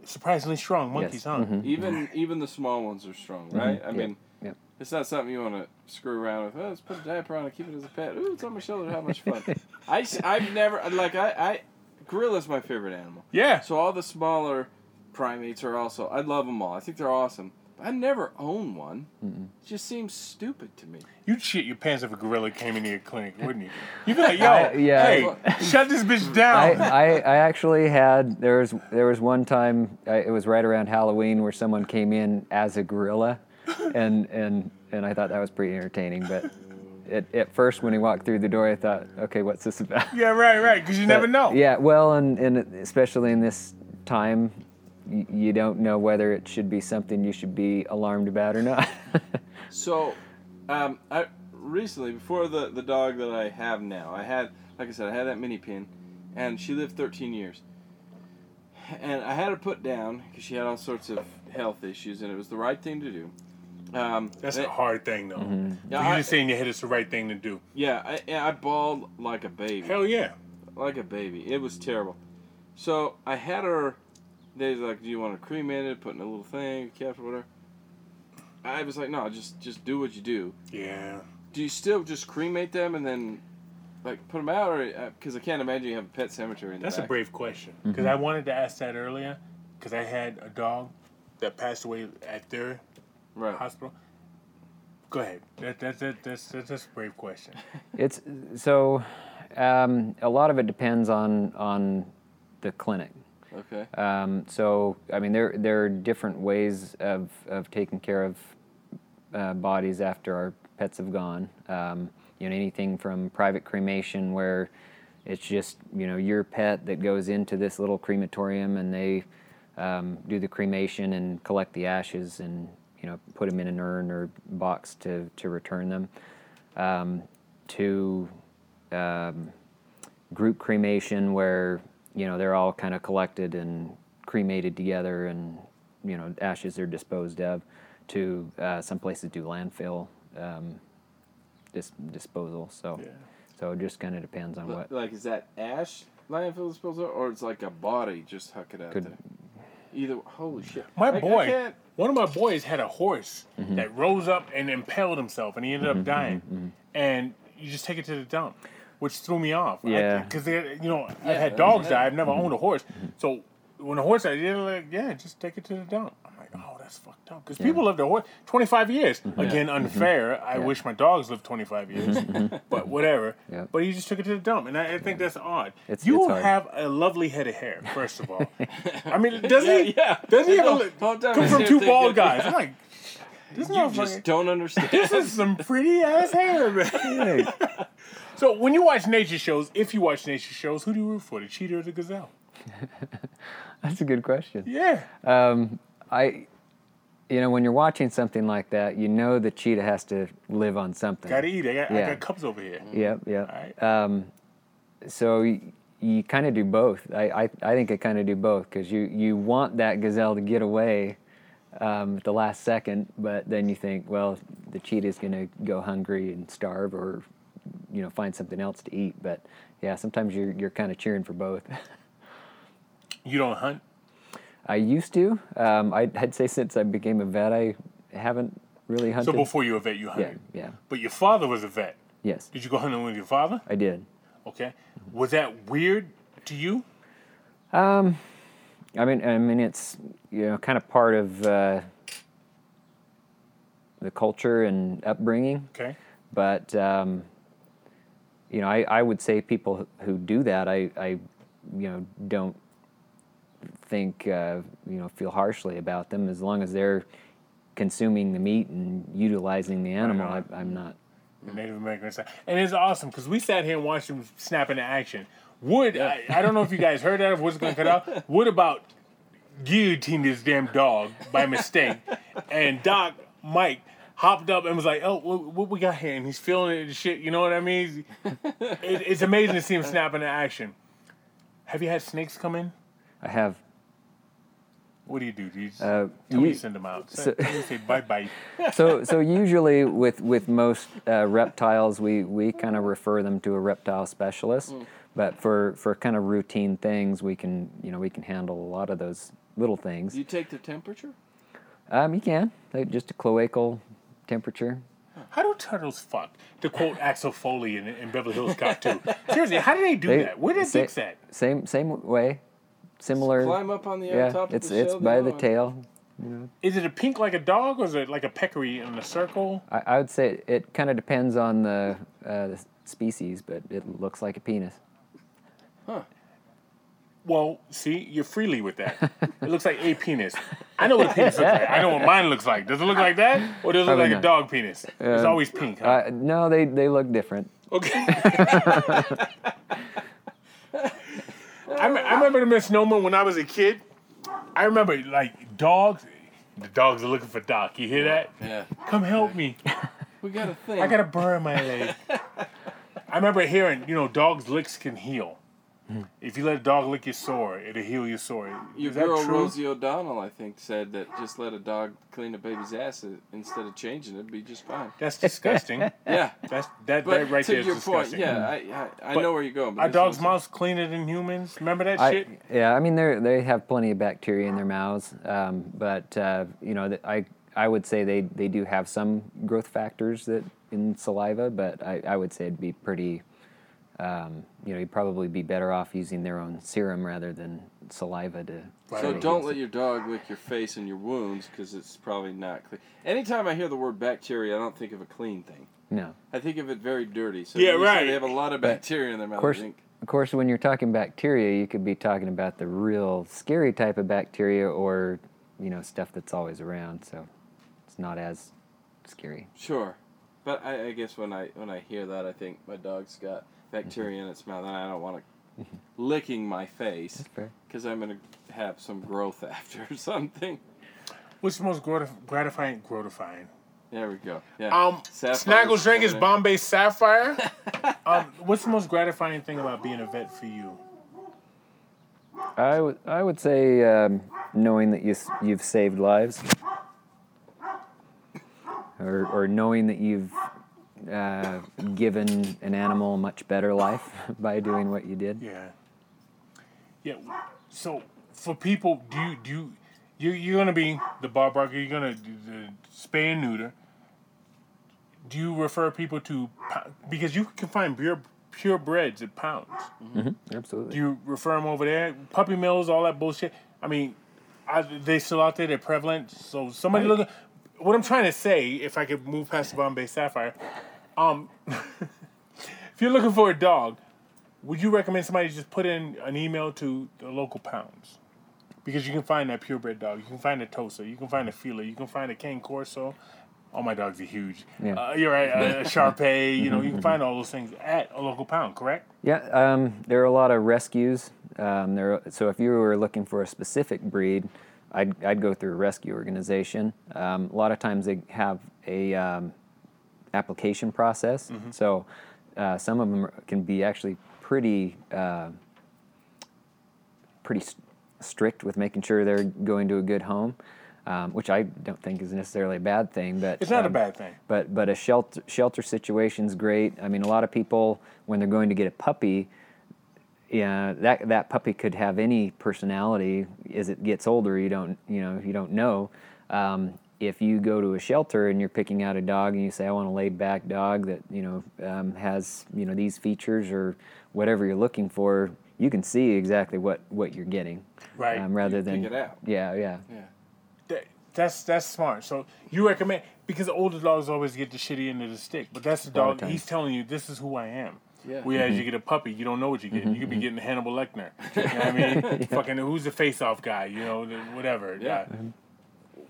Surprisingly strong monkeys, Yes. huh? mhm. Even even the small ones are strong, right? I Yep, mean, yep. It's not something you want to screw around with. Oh, let's put a diaper on and keep it as a pet. Ooh, it's on my shoulder. How much fun! I I've never like I I gorilla's my favorite animal. Yeah. So all the smaller primates are also I love them all. I think they're awesome. But I never own one. It just seems stupid to me. You'd shit your pants if a gorilla came into your clinic, wouldn't you? You'd be like, yo, I- yeah. hey, shut this bitch I, down. I, I actually had there was there was one time I, it was right around Halloween where someone came in as a gorilla, and and and I thought that was pretty entertaining. But at, at first when he walked through the door, I thought, okay, what's this about? yeah, right, right, because you never know. Yeah, well, and, and especially in this time, you, you don't know whether it should be something you should be alarmed about or not. So, um, I recently before the the dog that I have now, I had like I said, I had that mini pin, and she lived 13 years. And I had her put down because she had all sorts of health issues, and it was the right thing to do. Um, That's and- a hard thing, though. Mm-hmm. Yeah, you I- just saying your head is the right thing to do. Yeah, I, and I bawled like a baby. Hell yeah. like a baby. It was terrible. So I had her. They was like, "Do you want to cremate it? Put in a little thing, kept or whatever." I was like, "No, just just do what you do." Yeah. Do you still just cremate them and then, like, put them out, or uh, because I can't imagine you have a pet cemetery in the That's a brave question. Mm-hmm. Because I wanted to ask that earlier, because I had a dog that passed away at their right. hospital. Go ahead. That, that, that, that's, that's, that's a brave question. It's so um, a lot of it depends on on the clinic. Okay. Um, so I mean, there there are different ways of of taking care of uh, bodies after our pets have gone. Um, you know, anything from private cremation where it's just you know your pet that goes into this little crematorium and they um, do the cremation and collect the ashes and you know put them in an urn or box to to return them. Um, to um, group cremation where you know they're all kind of collected and cremated together and you know ashes are disposed of to uh, some places do landfill um, dis- disposal so Yeah. so it just kind of depends on what Like, is that ash landfill disposal, or it's like a body just huck it out Could- there? Either. Holy shit. My I- I boy, can't- one of my boys had a horse Mm-hmm. that rose up and impaled himself, and he ended up dying. And you just take it to the dump, which threw me off. Yeah. Because you know, I've had dogs yeah. die. I've never Mm-hmm. owned a horse, so when a horse died, they're like, yeah, just take it to the dump. That's fucked up. Because people lived a horse 25 years. Mm-hmm. Again, unfair. I wish my dogs lived 25 years, but whatever. Yeah. But he just took it to the dump, and I, I think that's odd. It's- you it's have a lovely head of hair, first of all. I mean, doesn't he? Yeah. Doesn't he have No, a, come from two bald guys? I'm like, this You just don't understand. this is some pretty ass hair, man. so when you watch nature shows, if you watch nature shows, who do you root for, the cheetah or the gazelle? that's a good question Yeah. um, I you know when you're watching something like that you know the cheetah has to live on something Gotta eat. I got, I got cups over here. Yep, yep. Alright. Um, so you, you kind of do both. I, I, I think I kind of do both because you, you want that gazelle to get away um, at the last second, but then you think, well, the cheetah's going to go hungry and starve or, you know, find something else to eat. But yeah, sometimes you're, you're kind of cheering for both. You don't hunt? I used to. Um, I'd, I'd say since I became a vet, I haven't really hunted. So before you were a vet, you yeah, hunted. yeah, But your father was a vet. yes, Did you go hunting with your father? I did. Okay. Was that weird to you? Um, I mean, I mean, it's you know kind of part of uh, the culture and upbringing, Okay. but um, you know, I, I would say people who do that, I, I you know, don't think uh, you know feel harshly about them as long as they're consuming the meat and utilizing the animal. I. I'm not. The Native American side. And it's awesome because we sat here and watched him snap into action. Wood, I, I don't know if you guys heard that, if Wood's going to cut out. Wood about guillotined this damn dog by mistake. And Doc, Mike, hopped up and was like, oh, what, what we got here? And he's feeling it and shit. You know what I mean? It, it's amazing to see him snap into action. Have you had snakes come in? I have. What do you do? Do you, just, Uh, tell me you- you send them out. so- Tell me you say bye bye. so so usually with with most uh, reptiles we we kind of refer them to a reptile specialist but for for kind of routine things we can you know we can handle a lot of those little things you take the temperature? um you can like just a cloacal temperature How do turtles fuck? To quote Axel Foley in, in Beverly Hills Cop 2. Seriously, how do they do They- that? Where did sa- dicks at? same same way similar Climb up on the yeah top it's the it's shell. by you the know, tail Is it a pink like a dog, or is it like a peccary in a circle? I, I would say it kind of depends on the, uh, the species but it looks like a penis Huh. Well, see, you're freely with that. It looks like a penis. I know what a penis looks like. I know what mine looks like. Does it look like that, or does it look Probably like a dog penis? it's Um, always pink. Huh? uh, no they they look different Okay. I, me- I remember the misnomer when I was a kid. I remember like dogs. The dogs are looking for Doc. You hear that? Yeah. Come help me. We got a thing. I got a burr in my leg. I remember hearing, you know, dogs' licks can heal. If you let a dog lick your sore, it'll heal your sore. Your Is that girl true? Rosie O'Donnell, I think, said that just let a dog clean a baby's ass uh, instead of changing it, it'd be just fine. That's disgusting. Yeah. That's that, But that right to there is your point, disgusting. yeah, I, I, I know where you're going. but Are dogs' one's- mouths cleaner than humans? Remember that I, shit? yeah, I mean they they have plenty of bacteria in their mouths, um, but uh, you know I I would say they, they do have some growth factors that in saliva, but I, I would say it'd be pretty, um, you know, you'd probably be better off using their own serum rather than saliva to. Right. So Right. don't let your dog lick your face and your wounds because it's probably not clean. Anytime I hear the word bacteria, I don't think of a clean thing. No. I think of it very dirty. So Yeah, right. They have a lot of But, bacteria in their mouth. Of course, I think. of course, when you're talking bacteria, you could be talking about the real scary type of bacteria, or you know stuff that's always around. So it's not as scary. Sure, but I, I guess when I when I hear that, I think my dog's got bacteria in its mouth, and I don't want it licking my face because I'm gonna have some growth after or something. What's the most gratif- gratifying? Gratifying. There we go. Yeah. Um, Sapphire's Snaggle's drink is. Bombay Sapphire. um, what's the most gratifying thing about being a vet for you? I would I would say um, knowing that you s- you've saved lives, or or knowing that you've uh, given an animal a much better life by doing what you did. Yeah. Yeah. So for people, do you do you, you you're gonna be the bar barker? You're gonna do the spay and neuter. Do you refer people to because you can find pure purebreds at pounds? Absolutely. Do you refer them over there? Puppy mills, all that bullshit. I mean, are they still out there? They're prevalent. So somebody look. What I'm trying to say, if I could move past the Bombay Sapphire, um, if you're looking for a dog, would you recommend somebody just put in an email to the local pounds? Because you can find that purebred dog. You can find a Tosa. You can find a Fila. You can find a Cane Corso. All my dogs are huge. Yeah. Uh, you're right. Uh, a Sharpei. You know, you can find all those things at a local pound. Correct? Yeah, um, there are a lot of rescues. Um, there, so if you were looking for a specific breed, I'd, I'd go through a rescue organization. Um, a lot of times they have a um, application process. So uh, some of them can be actually pretty uh, pretty s- strict with making sure they're going to a good home, um, which I don't think is necessarily a bad thing. But It's not a um, bad thing. but but a shelter shelter situation's great. I mean, a lot of people when they're going to get a puppy, yeah, that that puppy could have any personality. As it gets older, you don't you know you don't know. Um, if you go to a shelter and you're picking out a dog and you say I want a laid back dog that you know um, has you know these features or whatever you're looking for, you can see exactly what what you're getting. Right. Um, rather You than pick it out. yeah yeah Yeah. That, that's that's smart. So you recommend because older dogs always get the shitty end of the stick, but that's the dog. He's telling you this is who I am. Yeah. Whereas Mm-hmm. you get a puppy, you don't know what you get. You could be getting Hannibal Lecter. You know what I mean? Fucking who's the face-off guy? You know, whatever. Yeah. Uh,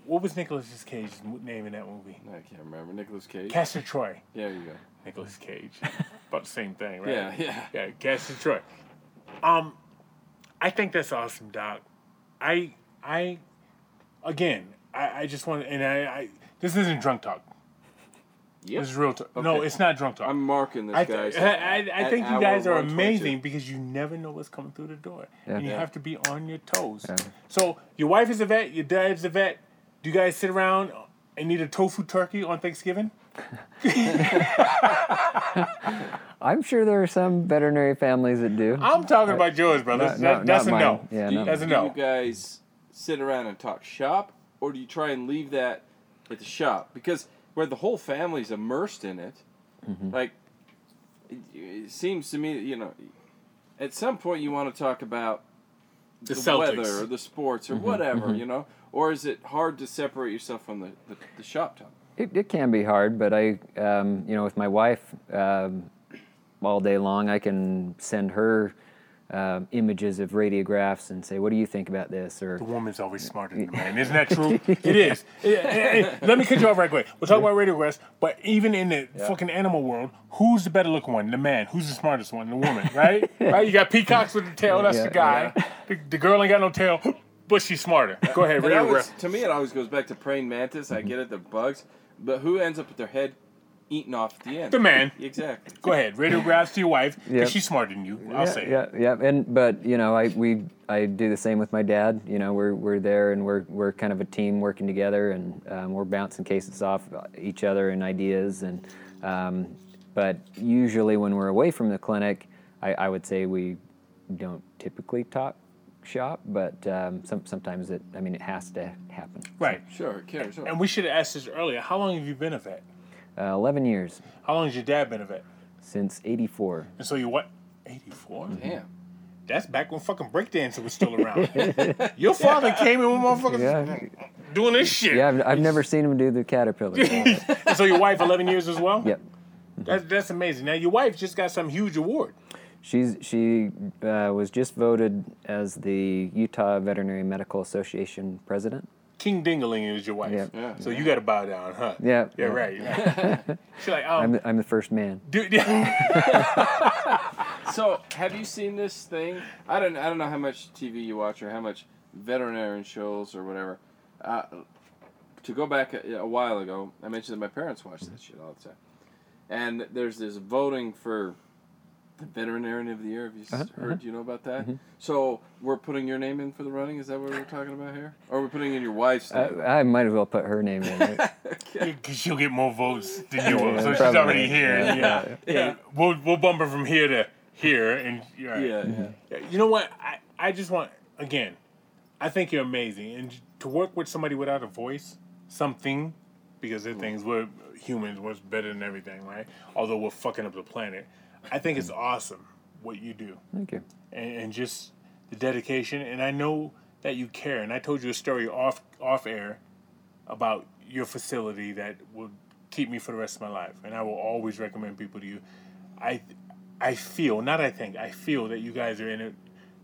What was Nicolas Cage's name in that movie? I can't remember. Nicolas Cage. Castor Troy. There you go. Nicolas Cage. About the same thing, right? Yeah, yeah. Yeah, Castor Troy. Um, I think that's awesome, Doc. I, I, again, I, I just want, and I, I, this isn't drunk talk. Yep. This is real talk. No, it's not drunk talk. I'm marking this, I, guys. I, I, I at think you guys are amazing because you never know what's coming through the door, Yeah. and you Yeah. have to be on your toes. Yeah. So your wife is a vet, your dad's a vet. Do you guys sit around and eat a tofu turkey on Thanksgiving? I'm sure there are some veterinary families that do. I'm talking about yours, brothers. No, no, That- that's not a no. Yeah, Do you, no. That's a do no. you guys sit around and talk shop, or do you try and leave that at the shop? Because where the whole family's immersed in it, Mm-hmm. like it, it seems to me that you know, at some point you want to talk about The the weather or the sports or Mm-hmm, whatever, you know, or is it hard to separate yourself from the, the, the shop talk? It, it can be hard, but I, um, you know, with my wife, um, all day long, I can send her um, images of radiographs and say, "What do you think about this?" Or The woman's always smarter than the man. Isn't that true? it is. Eh, eh, eh, Let me cut you off right quick. We'll talk about radiographs, but even in the fucking animal world, who's the better looking one? The man. Who's the smartest one? The woman, right? right? You got peacocks with the tail. That's Yeah, the guy. The, the girl ain't got no tail, but she's smarter. Go ahead, It always, to me, it always goes back to praying mantis. I get it, the bugs, but who ends up with their head eaten off at the end? The man. Exactly. Go ahead, radiographs to your wife because Yep. she's smarter than you. I'll yeah, say. it. yeah, yeah, and but you know, I we I do the same with my dad. You know, we're we're there and we're we're kind of a team working together, and um, we're bouncing cases off each other and ideas. And um, but usually when we're away from the clinic, I, I would say we don't typically talk shop, but um, some, sometimes it. I mean, it has to happen. Right. Sure, it cares. And we should have asked this earlier. How long have you been a vet? Uh, Eleven years How long has your dad been a vet? since '84. And so you what? 84? Damn. That's back when fucking breakdancing was still around. Your father came in with motherfuckers Yeah, doing this shit. yeah. I've, I've never seen him do the caterpillar. And so your wife, 11 years as well? yep. That's, that's amazing. Now, your wife just got some huge award. She's she uh, was just voted as the Utah Veterinary Medical Association president. King Dingaling is your wife. Yeah. Yeah. So you got to bow down, huh? Yeah, Yeah, yeah. right. She's like, um, I'm the, I'm the first man. dude, So, have you seen this thing? I don't. I don't know how much TV you watch or how much veterinarian shows or whatever. Uh, to go back a, a while ago, I mentioned that my parents watch that shit all the time, and there's this voting for the veterinarian of the year. Have you Uh-huh, heard? Uh-huh. Do you know about that? Mm-hmm. So we're putting your name in for the running. Is that what we're talking about here? Or are we putting in your wife's name? I, I might as well put her name in. Right? because she'll get more votes than you will. Yeah, so she's probably. already here. Yeah. Yeah. yeah. We'll, we'll bump her from here to here. And you're right. yeah, mm-hmm. yeah. You know what? I, I just want, again, I think you're amazing. And to work with somebody without a voice, something, because they're mm. things, we're humans, we're better than everything, right? Although we're fucking up the planet. I think it's awesome what you do. Thank you. And, and just the dedication. And I know that you care. And I told you a story off off air about your facility that will keep me for the rest of my life. And I will always recommend people to you. I I feel, not I think, I feel that you guys are in it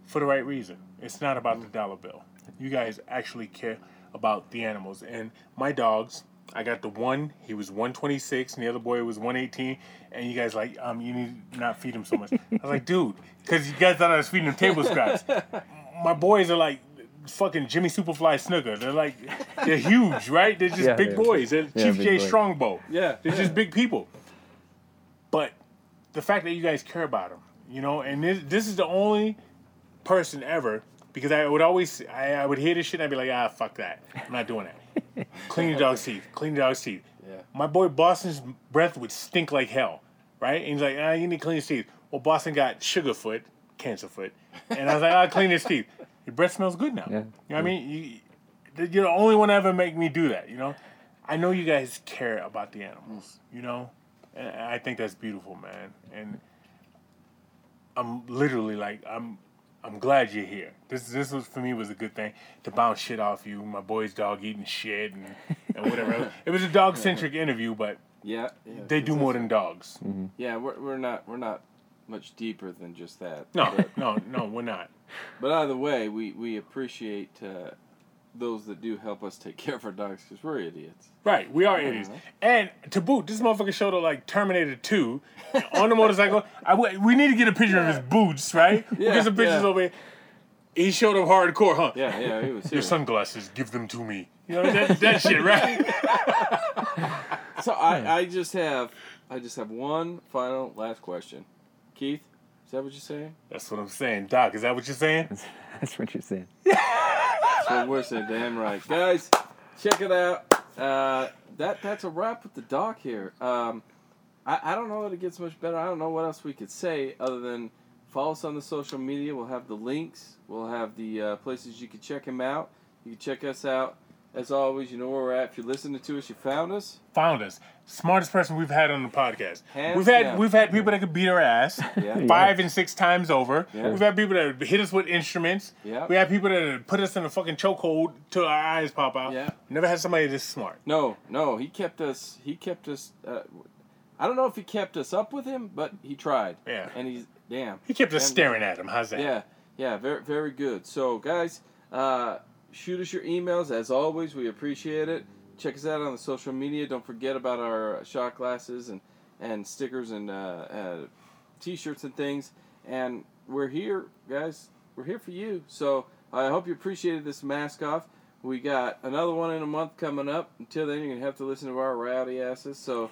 for the right reason. It's not about the dollar bill. You guys actually care about the animals. And my dogs, I got the one, he was 126, and the other boy was 118. And you guys like, um, you need not feed him so much. I was like, dude, because you guys thought I was feeding him table scraps. My boys are like fucking Jimmy Superfly Snuka. They're like, they're huge, right? They're just Yeah, big yeah. boys. They're Yeah, Chief big J boys. Strongbow. Yeah, They're yeah. just big people. But the fact that you guys care about them, you know, and this, this is the only person ever because I would always I, I would hear this shit and I'd be like, ah, fuck that, I'm not doing that. Clean your dog's teeth. Clean your dog's teeth. Yeah. My boy Boston's breath would stink like hell, right? And he's like, ah, you need to clean his teeth. Well, Boston got sugar foot, cancer foot, and I was like, I'll clean his teeth. Your breath smells good now. Yeah. You know what I mean? You, you're the only one ever make me do that. You know, I know you guys care about the animals. You know, and I think that's beautiful, man. And I'm literally like, I'm, I'm glad you're here. This, this was for me was a good thing to bounce shit off you. My boy's dog eating shit and, and whatever. it was a dog centric interview, but Yeah, yeah. they do more than dogs. Yeah, we're, we're not we're not much deeper than just that. No, But, no, no, we're not. but either way, we we appreciate uh, those that do help us take care of our dogs because we're idiots. Right, we are mm-hmm. idiots. And to boot, this motherfucker showed up like Terminator 2 on the motorcycle. I w- we need to get a picture of his boots, right? We'll Yeah, get some pictures yeah. over here. He showed up hardcore, huh? Yeah, yeah, he was here. Your sunglasses, give them to me. You know, that, that shit, right? So I, I just have I just have one final last question. Keith, is that what you're saying? That's what I'm saying. Doc, is that what you're saying? That's what you're saying. That's we're saying. Damn right, guys. Check it out. Uh, that that's a wrap with the doc here. Um, I, I don't know that it gets much better. I don't know what else we could say other than follow us on the social media. We'll have the links. We'll have the uh, places you can check him out. You can check us out. As always, you know where we're at. If you're listening to us, you found us. Found us. Smartest person we've had on the podcast. Hands we've had down. we've had people that could beat our ass Yeah. five and six times over. Yeah. We've had people that hit us with instruments. Yeah. We had people that put us in a fucking chokehold till our eyes pop out. Yeah. Never had somebody this smart. No, no, he kept us. He kept us. Uh, I don't know if he kept us up with him, but he tried. Yeah. And he's damn. He kept us Damn staring at him. How's that? Yeah, yeah, very, very good. So, guys, uh, shoot us your emails as always. We appreciate it. Check us out on the social media. Don't forget about our shot glasses and and stickers and uh, uh, t-shirts and things. And we're here, guys. We're here for you. So I hope you appreciated this mask off. We got another one in a month coming up. Until then, you're gonna have to listen to our rowdy asses. So,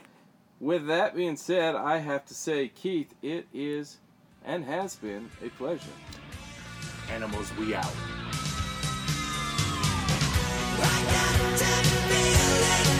with that being said, I have to say, Keith, it is and has been a pleasure. Animals, we out. I got that feeling.